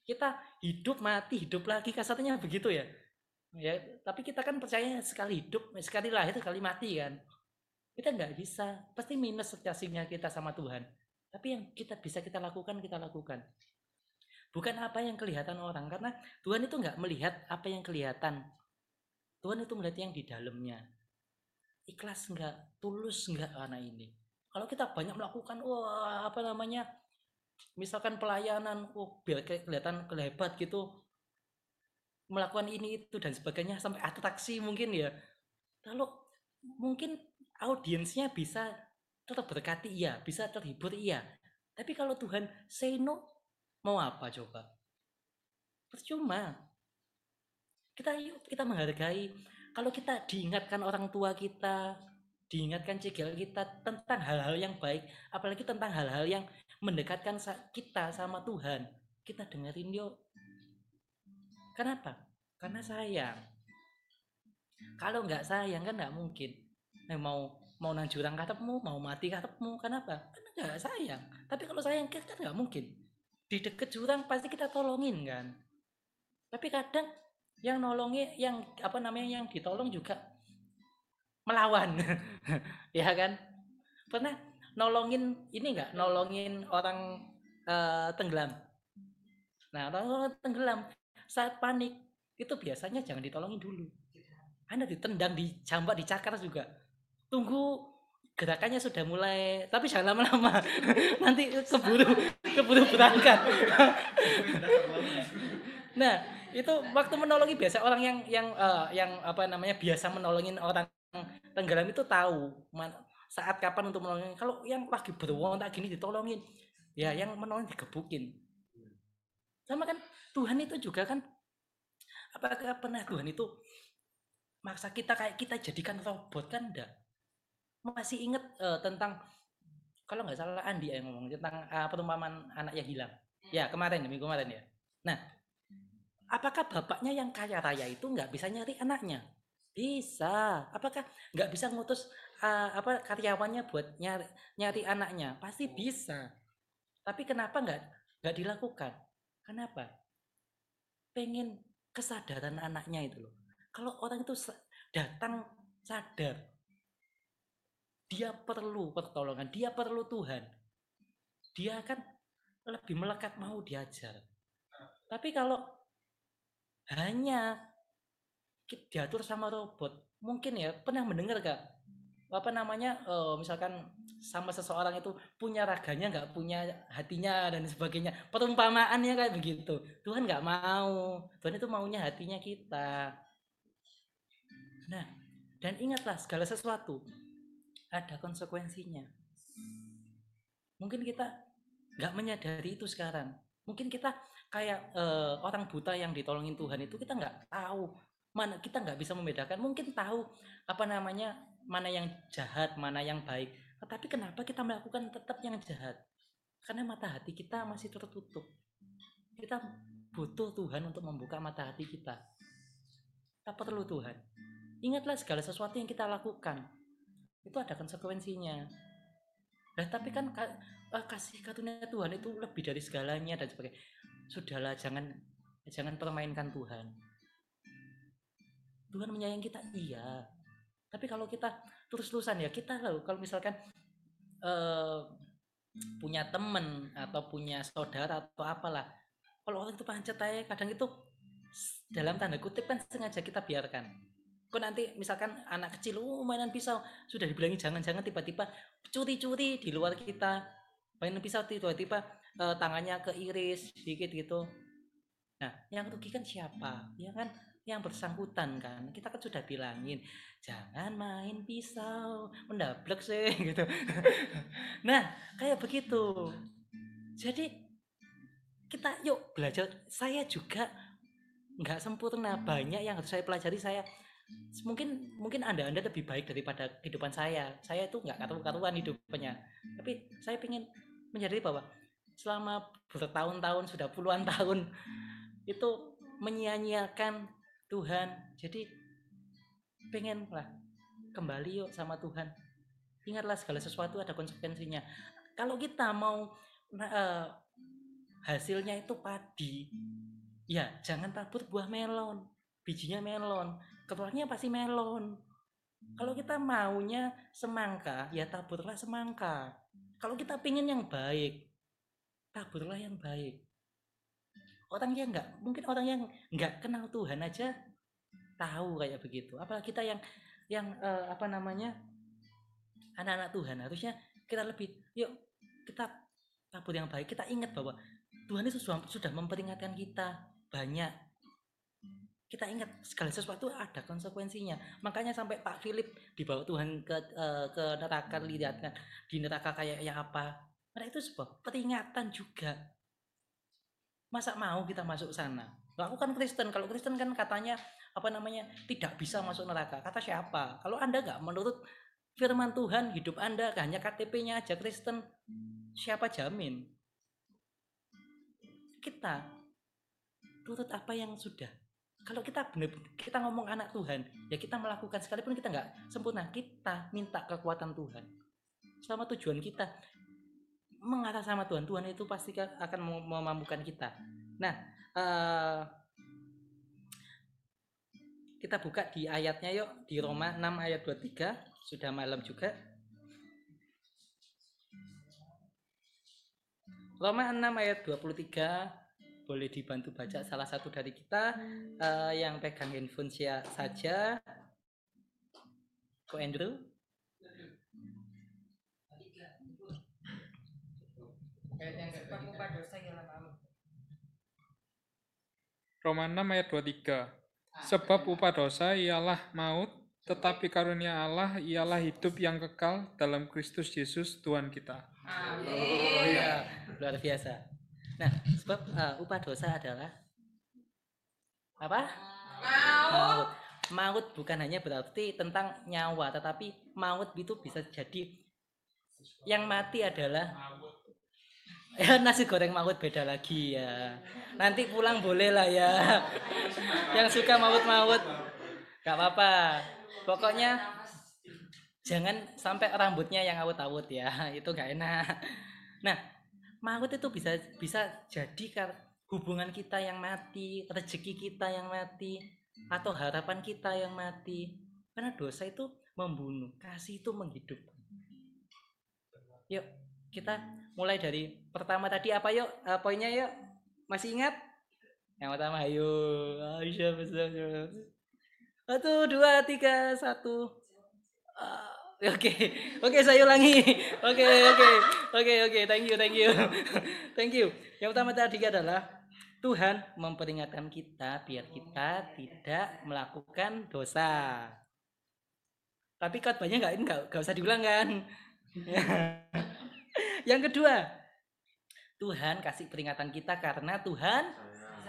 Kita hidup mati hidup lagi kasarnya begitu ya ya tapi kita kan percaya sekali hidup sekali lahir sekali mati kan. Kita nggak bisa. Pasti minus kasihnya kita sama Tuhan. Tapi yang kita bisa kita lakukan kita lakukan. Bukan apa yang kelihatan orang karena Tuhan itu nggak melihat apa yang kelihatan. Tuhan itu melihat yang di dalamnya. Ikhlas nggak tulus nggak anak ini. Kalau kita banyak melakukan wah apa namanya misalkan pelayanan oh biar kelihatan kelebat gitu melakukan ini itu dan sebagainya sampai atraksi mungkin ya. Lalu mungkin audiensnya bisa terberkati iya bisa terhibur iya. Tapi kalau Tuhan say no mau apa coba? Percuma. Kita yuk kita menghargai. Kalau kita diingatkan orang tua kita diingatkan cegel kita tentang hal-hal yang baik apalagi tentang hal-hal yang mendekatkan kita sama Tuhan kita dengerin yuk kenapa? Karena sayang. Kalau nggak sayang kan nggak mungkin. Eh, mau mau nang jurang katepmu mau mati katepmu kenapa? Karena nggak sayang. Tapi kalau sayang kan nggak mungkin. Di deket jurang pasti kita tolongin kan. Tapi kadang yang nolongi yang apa namanya yang ditolong juga melawan. Ya kan? Pernah nolongin ini enggak nolongin orang eh, tenggelam. Nah orang, orang tenggelam saat panik itu biasanya jangan ditolongin dulu. Anda ditendang dijambak dicakar juga. Tunggu gerakannya sudah mulai tapi jangan lama-lama. Nanti keburu keburu berangkat. Nah itu waktu menolongi biasa orang yang yang eh, yang apa namanya biasa menolongin orang tenggelam itu tahu man- saat kapan untuk menolongin. Kalau yang lagi beruang tak gini ditolongin. Ya yang menolongin digebukin sama kan Tuhan itu juga kan apakah pernah Tuhan itu maksa kita kayak kita jadikan robot kan enggak masih inget eh, tentang kalau nggak salah Andi yang ngomong tentang eh, perumpamaan anak yang hilang. Ya kemarin minggu kemarin ya. Nah apakah bapaknya yang kaya raya itu nggak bisa nyari anaknya? Bisa. Apakah nggak bisa ngutus eh, apa karyawannya buat nyari nyari anaknya? Pasti bisa. Tapi kenapa nggak nggak dilakukan kenapa? Pengen kesadaran anaknya itu loh. Kalau orang itu datang sadar dia perlu pertolongan dia perlu Tuhan. Dia akan lebih melekat mau diajar. Tapi kalau hanya diatur sama robot mungkin ya pernah mendengar gak apa namanya eh, misalkan sama seseorang itu punya raganya nggak punya hatinya dan sebagainya. Perumpamaannya kayak begitu. Tuhan nggak mau. Tuhan itu maunya hatinya kita. Nah dan ingatlah segala sesuatu ada konsekuensinya. Mungkin kita nggak menyadari itu sekarang. Mungkin kita kayak eh, orang buta yang ditolongin Tuhan itu kita nggak tahu. Mana kita nggak bisa membedakan. Mungkin tahu apa namanya mana yang jahat mana yang baik. Tetapi kenapa kita melakukan tetap yang jahat? Karena mata hati kita masih tertutup. Kita butuh Tuhan untuk membuka mata hati kita. Kita perlu Tuhan. Ingatlah segala sesuatu yang kita lakukan. Itu ada konsekuensinya. Nah tapi kan ka- eh, kasih karunia Tuhan itu lebih dari segalanya dan sebagainya. Sudahlah jangan jangan permainkan Tuhan. Tuhan menyayangi kita? Iya tapi kalau kita terus-terusan ya kita loh kalau misalkan eh, punya temen atau punya saudara atau apalah kalau orang itu pancet aja kadang itu dalam tanda kutip kan sengaja kita biarkan. Kok nanti misalkan anak kecil oh mainan pisau. Sudah dibilangin jangan-jangan tiba-tiba curi-curi di luar kita mainan pisau tiba-tiba eh, tangannya keiris sedikit gitu. Nah yang rugi kan siapa? Ya kan yang bersangkutan kan kita kan sudah bilangin jangan main pisau mendablek sih gitu. Nah kayak begitu. Jadi kita yuk belajar. Saya juga nggak sempurna. Banyak yang harus saya pelajari. Saya mungkin mungkin anda anda lebih baik daripada kehidupan saya. Saya itu nggak karu-karuan hidupnya. Tapi saya ingin menyadari bahwa selama bertahun-tahun sudah puluhan tahun itu menyia-nyiakan Tuhan jadi pengen lah kembali yuk sama Tuhan ingatlah segala sesuatu ada konsekuensinya. Kalau kita mau eh, hasilnya itu padi, ya jangan tabur buah melon, bijinya melon, keluarnya pasti melon. Kalau kita maunya semangka, ya taburlah semangka. Kalau kita pingin yang baik, taburlah yang baik. Orang yang nggak, mungkin orang yang nggak kenal Tuhan aja tahu kayak begitu. Apalagi kita yang yang eh, apa namanya anak-anak Tuhan harusnya kita lebih yuk kita tabur yang baik. Kita ingat bahwa Tuhan itu sudah, memperingatkan kita banyak. Kita ingat segala sesuatu ada konsekuensinya. Makanya sampai Pak Philip dibawa Tuhan ke eh, ke neraka lihatkan di neraka kayak ya apa. Karena itu sebuah peringatan juga. Masa mau kita masuk sana? Aku kan Kristen. Kalau Kristen kan katanya apa namanya tidak bisa masuk neraka. Kata siapa? Kalau anda nggak menurut firman Tuhan hidup anda hanya KTP-nya aja Kristen, siapa jamin? Kita turut apa yang sudah. Kalau kita benar kita ngomong anak Tuhan, ya kita melakukan sekalipun kita nggak sempurna, kita minta kekuatan Tuhan. Selama tujuan kita mengarah sama Tuhan, Tuhan itu pasti akan mem- memampukan kita. Nah, eh, kita buka di ayatnya yuk di Roma 6 ayat 23 sudah malam juga. Roma 6 ayat 23 boleh dibantu baca salah satu dari kita eh, yang pegang handphone saja. Ko Andrew Ayat yang keempat, upah dosa ialah maut. Roma 6 ayat 23. Sebab upah dosa ialah maut, tetapi karunia Allah ialah hidup yang kekal dalam Kristus Yesus Tuhan kita. Oh iya, luar biasa. Nah, sebab eh, upah dosa adalah apa? Maut. Maut bukan hanya berarti tentang nyawa, tetapi maut itu bisa jadi yang mati adalah ya nasi goreng maut beda lagi ya. Nanti pulang boleh lah ya. Yang suka maut-maut, gak apa-apa. Pokoknya jangan sampai rambutnya yang awut-awut ya itu gak enak nah maut itu bisa bisa jadi hubungan kita yang mati rezeki kita yang mati atau harapan kita yang mati karena dosa itu membunuh kasih itu menghidupkan yuk kita mulai dari pertama tadi apa yuk Eh, poinnya yuk masih ingat yang pertama ayo Aisyah besar satu dua tiga satu Ah, Oke, oke saya ulangi. Oke, oke, oke, oke. Thank you, thank you, thank you. Yang pertama tadi adalah Tuhan memperingatkan kita biar kita tidak melakukan dosa. Tapi khotbahnya nggak nggak nggak usah diulang kan? Yang kedua, Tuhan kasih peringatan kita karena Tuhan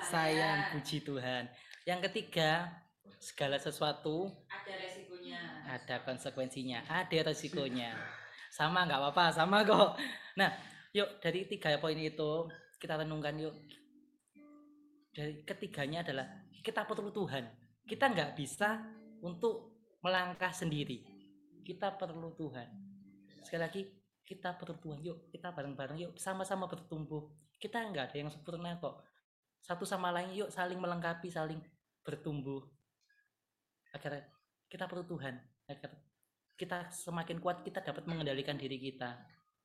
sayang puji Tuhan. Yang ketiga, segala sesuatu Ada resikonya. ada konsekuensinya, ada resikonya. Sama nggak apa-apa, sama kok. Nah, yuk dari tiga poin itu kita renungkan yuk. Dari ketiganya adalah kita perlu Tuhan. Kita nggak bisa untuk melangkah sendiri. Kita perlu Tuhan. Sekali lagi, kita Tuhan. Yuk, kita bareng-bareng yuk sama-sama bertumbuh. Kita nggak ada yang sempurna kok. Satu sama lain yuk saling melengkapi, saling bertumbuh. Agar kita perlu Tuhan agar kita semakin kuat kita dapat mengendalikan diri kita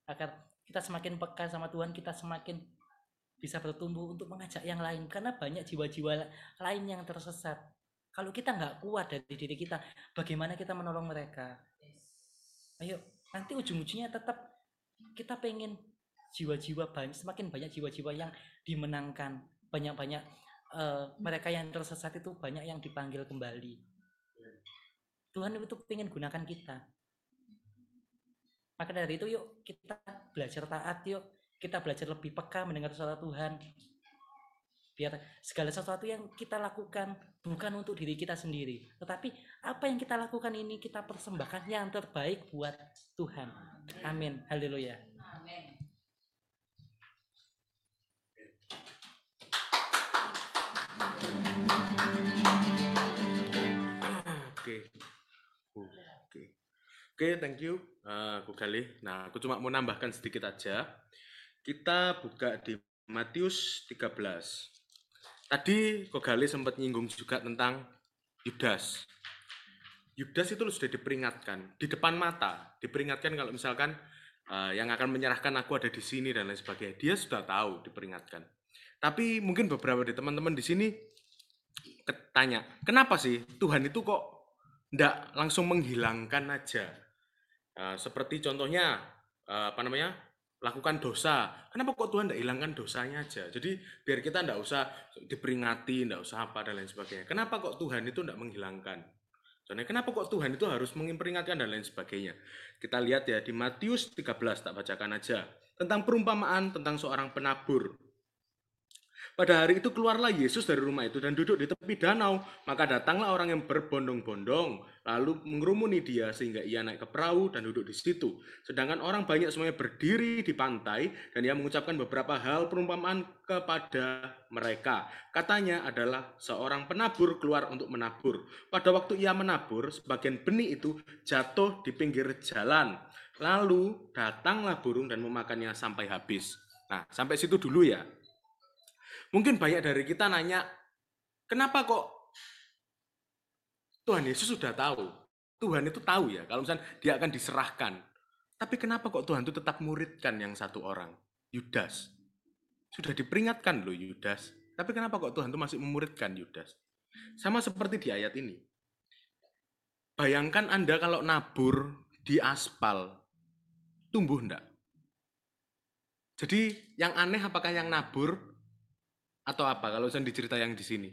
agar kita semakin peka sama Tuhan kita semakin bisa bertumbuh untuk mengajak yang lain karena banyak jiwa-jiwa la- lain yang tersesat kalau kita nggak kuat dari diri kita bagaimana kita menolong mereka ayo nanti ujung-ujungnya tetap kita pengen jiwa-jiwa banyak semakin banyak jiwa-jiwa yang dimenangkan banyak-banyak eh, mereka yang tersesat itu banyak yang dipanggil kembali Tuhan itu pengen gunakan kita. Maka dari itu yuk kita belajar taat yuk. Kita belajar lebih peka mendengar suara Tuhan. Biar segala sesuatu yang kita lakukan bukan untuk diri kita sendiri. Tetapi apa yang kita lakukan ini kita persembahkan yang terbaik buat Tuhan. Amin. Haleluya. Oke. Oke. Oke, thank you, eh, Ko Galih. Nah, aku cuma mau nambahkan sedikit aja. Kita buka di Matius 13. Tadi Ko Galih sempat nyinggung juga tentang Yudas. Yudas itu sudah diperingatkan di depan mata, diperingatkan kalau misalkan eh, yang akan menyerahkan aku ada di sini dan lain sebagainya. Dia sudah tahu diperingatkan. Tapi mungkin beberapa dari teman-teman di sini tanya, kenapa sih Tuhan itu kok ndak langsung menghilangkan aja? Eh, seperti contohnya eh, apa namanya lakukan dosa. Kenapa kok Tuhan ndak hilangkan dosanya aja? Jadi biar kita ndak usah diperingati, ndak usah apa dan lain sebagainya. Kenapa kok Tuhan itu ndak menghilangkan? Soalnya kenapa kok Tuhan itu harus memperingatkan dan lain sebagainya? Kita lihat ya di Matius 13 tak bacakan aja tentang perumpamaan tentang seorang penabur. Pada hari itu keluarlah Yesus dari rumah itu dan duduk di tepi danau. Maka datanglah orang yang berbondong-bondong, lalu mengerumuni dia sehingga ia naik ke perahu dan duduk di situ. Sedangkan orang banyak semuanya berdiri di pantai dan ia mengucapkan beberapa hal perumpamaan kepada mereka. Katanya adalah seorang penabur keluar untuk menabur. Pada waktu ia menabur, sebagian benih itu jatuh di pinggir jalan. Lalu datanglah burung dan memakannya sampai habis. Nah, sampai situ dulu ya. Mungkin banyak dari kita nanya, kenapa kok Tuhan Yesus sudah tahu? Tuhan itu tahu ya, kalau misalnya dia akan diserahkan. Tapi kenapa kok Tuhan itu tetap muridkan yang satu orang? Yudas. Sudah diperingatkan loh Yudas. Tapi kenapa kok Tuhan itu masih memuridkan Yudas? Sama seperti di ayat ini. Bayangkan Anda kalau nabur di aspal, tumbuh enggak? Jadi yang aneh apakah yang nabur atau apa kalau misalnya dicerita yang di sini.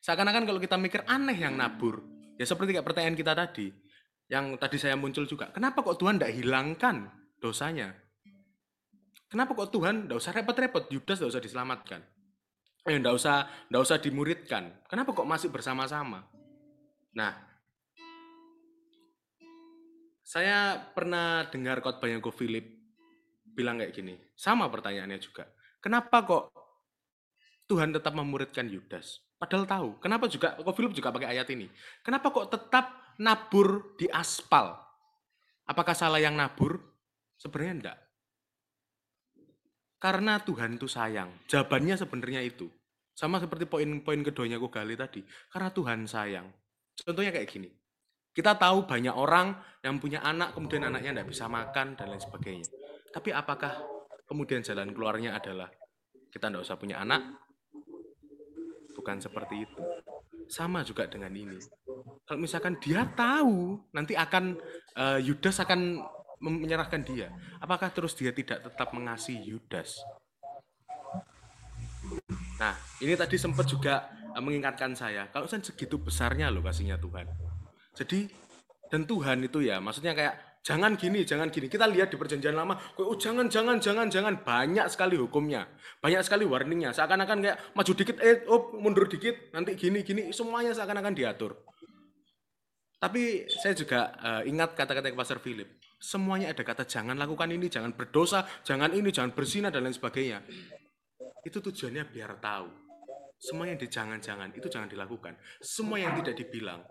Seakan-akan kalau kita mikir aneh yang nabur, ya seperti kayak pertanyaan kita tadi, yang tadi saya muncul juga, kenapa kok Tuhan tidak hilangkan dosanya? Kenapa kok Tuhan tidak usah repot-repot, Yudas tidak usah diselamatkan? Eh, tidak usah, tidak usah dimuridkan. Kenapa kok masih bersama-sama? Nah, saya pernah dengar khotbahnya Ko Philip bilang kayak gini. Sama pertanyaannya juga. Kenapa kok Tuhan tetap memuridkan Yudas? Padahal tahu. Kenapa juga Ko Philip juga pakai ayat ini? Kenapa kok tetap nabur di aspal? Apakah salah yang nabur? Sebenarnya enggak. Karena Tuhan itu sayang. Jawabannya sebenarnya itu. Sama seperti poin-poin keduanya Ko Gali tadi. Karena Tuhan sayang. Contohnya kayak gini. Kita tahu banyak orang yang punya anak, kemudian anaknya tidak bisa makan, dan lain sebagainya. Tapi apakah kemudian jalan keluarnya adalah kita tidak usah punya anak? Bukan seperti itu. Sama juga dengan ini. Kalau misalkan dia tahu nanti akan uh, Yudas akan menyerahkan dia, apakah terus dia tidak tetap mengasihi Yudas? Nah, ini tadi sempat juga uh, mengingatkan saya, kalau misalnya segitu besarnya loh kasihnya Tuhan. Jadi dan Tuhan itu ya, maksudnya kayak jangan gini, jangan gini. Kita lihat di perjanjian lama, oh jangan, jangan, jangan, jangan. Banyak sekali hukumnya, banyak sekali warningnya. Seakan-akan kayak maju dikit, eh, oh mundur dikit, nanti gini, gini. Semuanya seakan-akan diatur. Tapi saya juga uh, ingat kata-kata Pastor Philip. Semuanya ada kata jangan lakukan ini, jangan berdosa, jangan ini, jangan berzina dan lain sebagainya. Itu tujuannya biar tahu. Semua yang di jangan-jangan itu jangan dilakukan. Semua yang tidak dibilang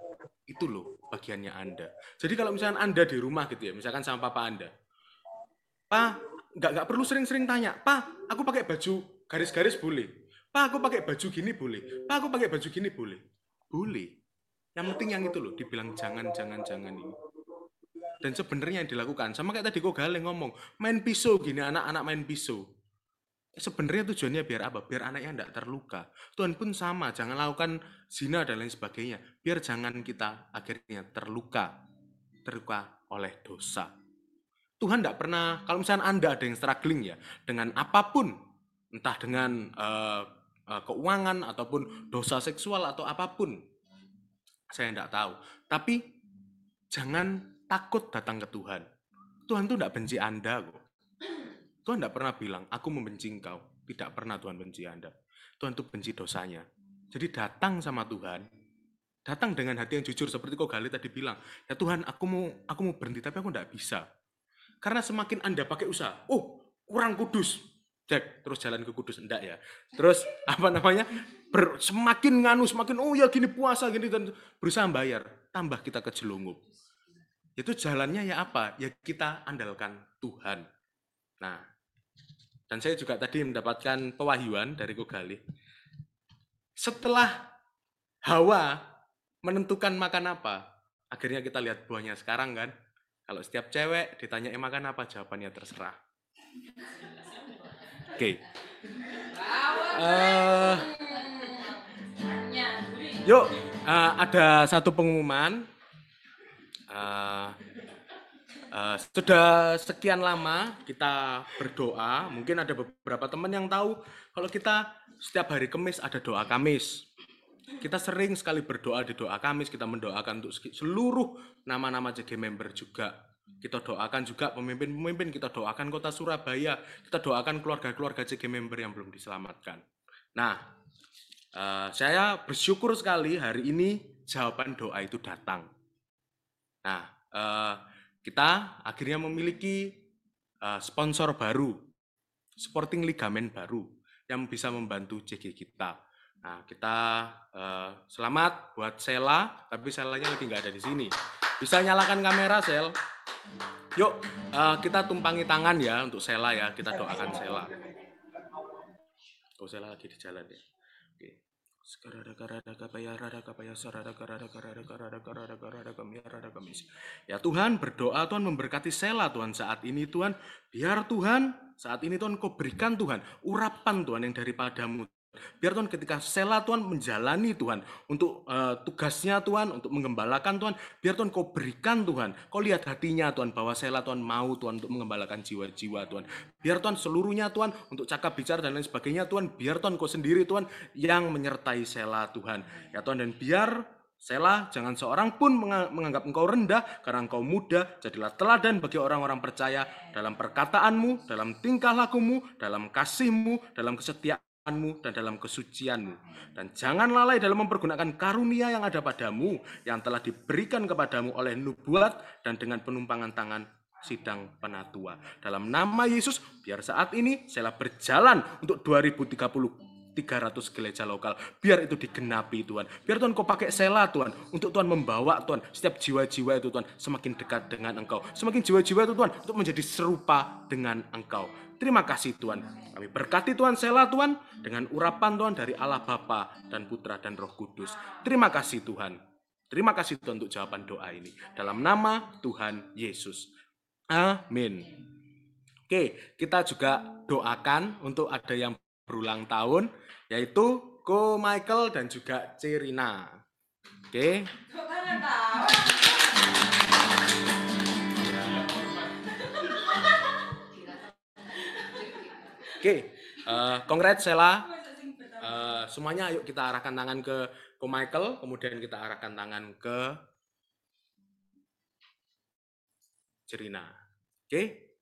itu loh bagiannya Anda. Jadi kalau misalnya Anda di rumah gitu ya, misalkan sama papa Anda. Pak, nggak nggak perlu sering-sering tanya. Pak, aku pakai baju garis-garis boleh. Pak, aku pakai baju gini boleh. Pak, aku pakai baju gini boleh. Boleh. Yang penting yang itu loh, dibilang jangan, jangan, jangan ini. Dan sebenarnya yang dilakukan, sama kayak tadi kok Galeng ngomong, main pisau gini, anak-anak main pisau. Sebenarnya tujuannya biar apa? Biar anaknya tidak terluka. Tuhan pun sama, jangan lakukan zina dan lain sebagainya. Biar jangan kita akhirnya terluka. Terluka oleh dosa. Tuhan tidak pernah, kalau misalnya Anda ada yang struggling ya, dengan apa pun, entah dengan uh, uh, keuangan, ataupun dosa seksual, atau apa pun, saya tidak tahu. Tapi jangan takut datang ke Tuhan. Tuhan itu tidak benci Anda kok. Tuhan tidak pernah bilang, aku membenci engkau. Tidak pernah Tuhan benci Anda. Tuhan itu benci dosanya. Jadi datang sama Tuhan, datang dengan hati yang jujur seperti kok Gali tadi bilang, ya Tuhan, aku mau aku mau berhenti tapi aku tidak bisa. Karena semakin Anda pakai usaha, oh kurang kudus, cek terus jalan ke kudus enggak ya. Terus apa namanya? Ber, semakin nganu, semakin oh ya gini puasa gini dan berusaha bayar, tambah kita kejelungup. itu jalannya ya apa? Ya kita andalkan Tuhan. Nah, dan saya juga tadi mendapatkan pewahyuan dari Kogali. Setelah Hawa menentukan makan apa, akhirnya kita lihat buahnya sekarang kan. Kalau setiap cewek ditanya makan apa, jawabannya terserah. Oke. Eh, yuk, eh, ada satu pengumuman. Eh, eh, sudah sekian lama kita berdoa. Mungkin ada beberapa teman yang tahu kalau kita setiap hari Kamis ada doa Kamis. Kita sering sekali berdoa di doa Kamis. Kita mendoakan untuk seluruh nama-nama JG member juga. Kita doakan juga pemimpin-pemimpin. Kita doakan kota Surabaya. Kita doakan keluarga-keluarga JG member yang belum diselamatkan. Nah, eh, saya bersyukur sekali hari ini jawaban doa itu datang. Nah, eh, kita akhirnya memiliki eh, sponsor baru, sporting ligamen baru yang bisa membantu JG kita. Nah, kita eh, selamat buat Sela, tapi Selanya lagi nggak ada di sini. Bisa nyalakan kamera, Sel? Yuk, eh, kita tumpangi tangan ya untuk Sela ya. Kita doakan Sela. Oh, Sela lagi di jalan ya. Ya Tuhan berdoa Tuhan memberkati Sela Tuhan saat ini Tuhan. Biar Tuhan saat ini Tuhan kau berikan Tuhan urapan Tuhan yang daripadamu Biar Tuhan ketika Sela Tuhan menjalani Tuhan untuk eh, tugasnya Tuhan, untuk menggembalakan Tuhan, biar Tuhan kau berikan Tuhan, kau lihat hatinya Tuhan bahwa Sela Tuhan mau Tuhan untuk menggembalakan jiwa-jiwa Tuhan. Biar Tuhan seluruhnya Tuhan untuk cakap bicara dan lain sebagainya Tuhan, biar Tuhan kau sendiri Tuhan yang menyertai Sela Tuhan. Ya Tuhan dan biar Sela, jangan seorang pun menga- menganggap engkau rendah karena engkau muda. Jadilah teladan bagi orang-orang percaya dalam perkataanmu, dalam tingkah lakumu, dalam kasihmu, dalam kesetiaanmu, dan dalam kesucianmu. Dan jangan lalai dalam mempergunakan karunia yang ada padamu, yang telah diberikan kepadamu oleh nubuat dan dengan penumpangan tangan sidang penatua. Dalam nama Yesus, biar saat ini Sela berjalan untuk 2030 300 gereja lokal. Biar itu digenapi Tuhan. Biar Tuhan kau pakai sela Tuhan. Untuk Tuhan membawa Tuhan. Setiap jiwa-jiwa itu Tuhan semakin dekat dengan Engkau. Semakin jiwa-jiwa itu Tuhan untuk menjadi serupa dengan Engkau. Terima kasih Tuhan. Kami berkati Tuhan sela Tuhan dengan urapan Tuhan dari Allah Bapa dan Putra dan Roh Kudus. Terima kasih Tuhan. Terima kasih Tuhan untuk jawaban doa ini. Dalam nama Tuhan Yesus. Amin. Oke, kita juga doakan untuk ada yang berulang tahun, yaitu Ko Michael dan juga Cerina. Oke. Oke, eh congrats Sela. Eh, semuanya ayo kita arahkan tangan ke Ko Michael, kemudian kita arahkan tangan ke Cerina. Oke?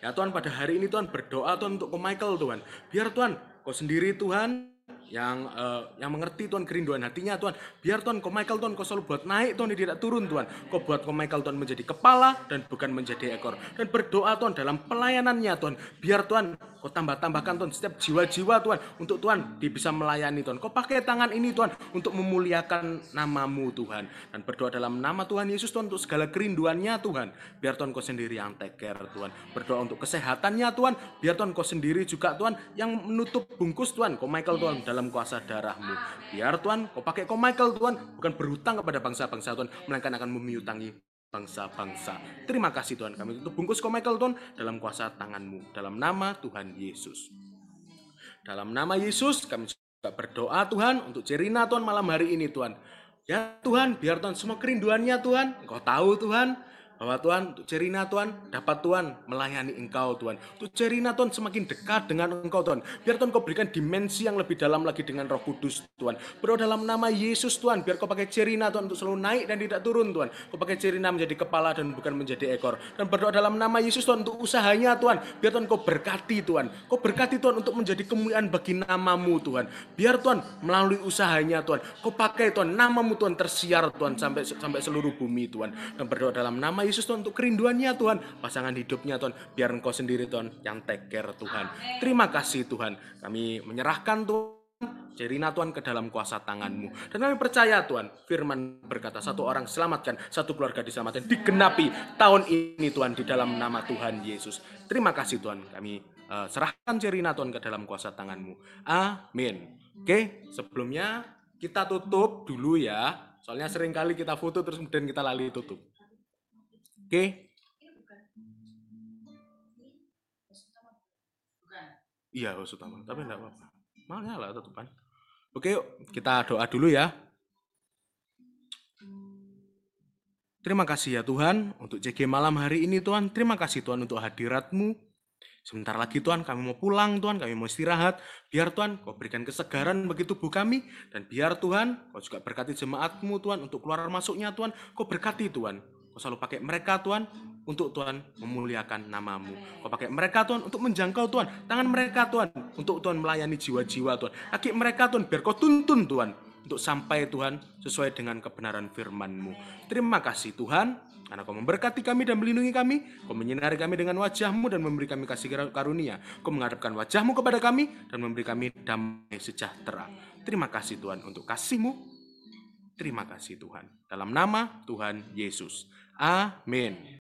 Ya Tuhan pada hari ini Tuhan berdoa Tuhan untuk ke Michael Tuhan. Biar Tuhan kau sendiri Tuhan yang eh, yang mengerti Tuhan kerinduan hatinya Tuhan. Biar Tuhan kau Michael Tuhan kau selalu buat naik Tuhan dia tidak turun Tuhan. Kau buat kau Michael Tuhan menjadi kepala dan bukan menjadi ekor. Dan berdoa Tuhan dalam pelayanannya Tuhan. Biar Tuhan kau tambah-tambahkan Tuhan setiap jiwa-jiwa Tuhan untuk Tuhan dia bisa melayani Tuhan. Kau pakai tangan ini Tuhan untuk memuliakan namamu Tuhan. Dan berdoa dalam nama Tuhan Yesus Tuhan untuk segala kerinduannya Tuhan. Biar Tuhan kau sendiri yang take care Tuhan. Berdoa untuk kesehatannya Tuhan. Biar Tuhan kau sendiri juga Tuhan yang menutup bungkus Tuhan. Kau Michael Tuhan dalam kuasa darahmu. Biar Tuhan kau pakai kau Michael Tuhan bukan berhutang kepada bangsa-bangsa Tuhan. Melainkan akan memiutangi bangsa-bangsa. Terima kasih Tuhan kami tutup bungkus kau Michael Tuhan dalam kuasa tanganmu. Dalam nama Tuhan Yesus. Dalam nama Yesus kami juga berdoa Tuhan untuk Cerina Tuhan malam hari ini Tuhan. Ya Tuhan, biar Tuhan semua kerinduannya Tuhan, Engkau tahu Tuhan, bahwa Tuhan Cerina Tuhan dapat Tuhan melayani Engkau Tuhan. Untuk Cerina Tuhan semakin dekat dengan Engkau Tuhan. Biar Tuhan kau berikan dimensi yang lebih dalam lagi dengan Roh Kudus Tuhan. Berdoa dalam nama Yesus Tuhan, biar kau pakai Cerina Tuhan untuk selalu naik dan tidak turun Tuhan. Kau pakai Cerina menjadi kepala dan bukan menjadi ekor. Dan berdoa dalam nama Yesus Tuhan untuk usahanya Tuhan. Biar Tuhan kau berkati Tuhan. Kau berkati Tuhan untuk menjadi kemuliaan bagi namamu Tuhan. Biar Tuhan melalui usahanya Tuhan. Kau pakai Tuhan namamu Tuhan tersiar Tuhan sampai sampai seluruh bumi Tuhan. Dan berdoa dalam nama Yesus Tuhan untuk kerinduannya Tuhan. Pasangan hidupnya Tuhan. Biar engkau sendiri Tuhan yang take care Tuhan. Terima kasih Tuhan. Kami menyerahkan Tuhan Jerina Tuhan ke dalam kuasa tanganmu. Dan kami percaya Tuhan, firman berkata satu orang selamatkan, satu keluarga diselamatkan, digenapi tahun ini Tuhan di dalam nama Tuhan Yesus. Terima kasih Tuhan, kami eh, serahkan Jerina Tuhan ke dalam kuasa tanganmu. Amin. Oke, sebelumnya kita tutup dulu ya. Soalnya sering kali kita foto terus kemudian kita lali tutup. Oke. Iya, host utama. Tapi enggak apa-apa. Mau nyala tutupan. Oke, yuk kita doa dulu ya. Terima kasih ya Tuhan untuk JG malam hari ini Tuhan. Terima kasih Tuhan untuk hadiratmu. Sebentar lagi Tuhan kami mau pulang Tuhan, kami mau istirahat. Biar Tuhan kau berikan kesegaran bagi tubuh kami. Dan biar Tuhan kau juga berkati jemaatmu Tuhan untuk keluar masuknya Tuhan. Kau berkati Tuhan. Kau selalu pakai mereka Tuhan untuk Tuhan memuliakan namamu. Kau pakai mereka Tuhan untuk menjangkau Tuhan. Tangan mereka Tuhan untuk Tuhan melayani jiwa-jiwa Tuhan. Kaki mereka Tuhan biar kau tuntun Tuhan. Untuk sampai Tuhan sesuai dengan kebenaran firman-Mu. Terima kasih Tuhan. Karena kau memberkati kami dan melindungi kami. Kau menyinari kami dengan wajahmu dan memberi kami kasih karunia. Kau menghadapkan wajahmu kepada kami dan memberi kami damai sejahtera. Terima kasih Tuhan untuk kasihmu. Terima kasih Tuhan. Dalam nama Tuhan Yesus. Amin.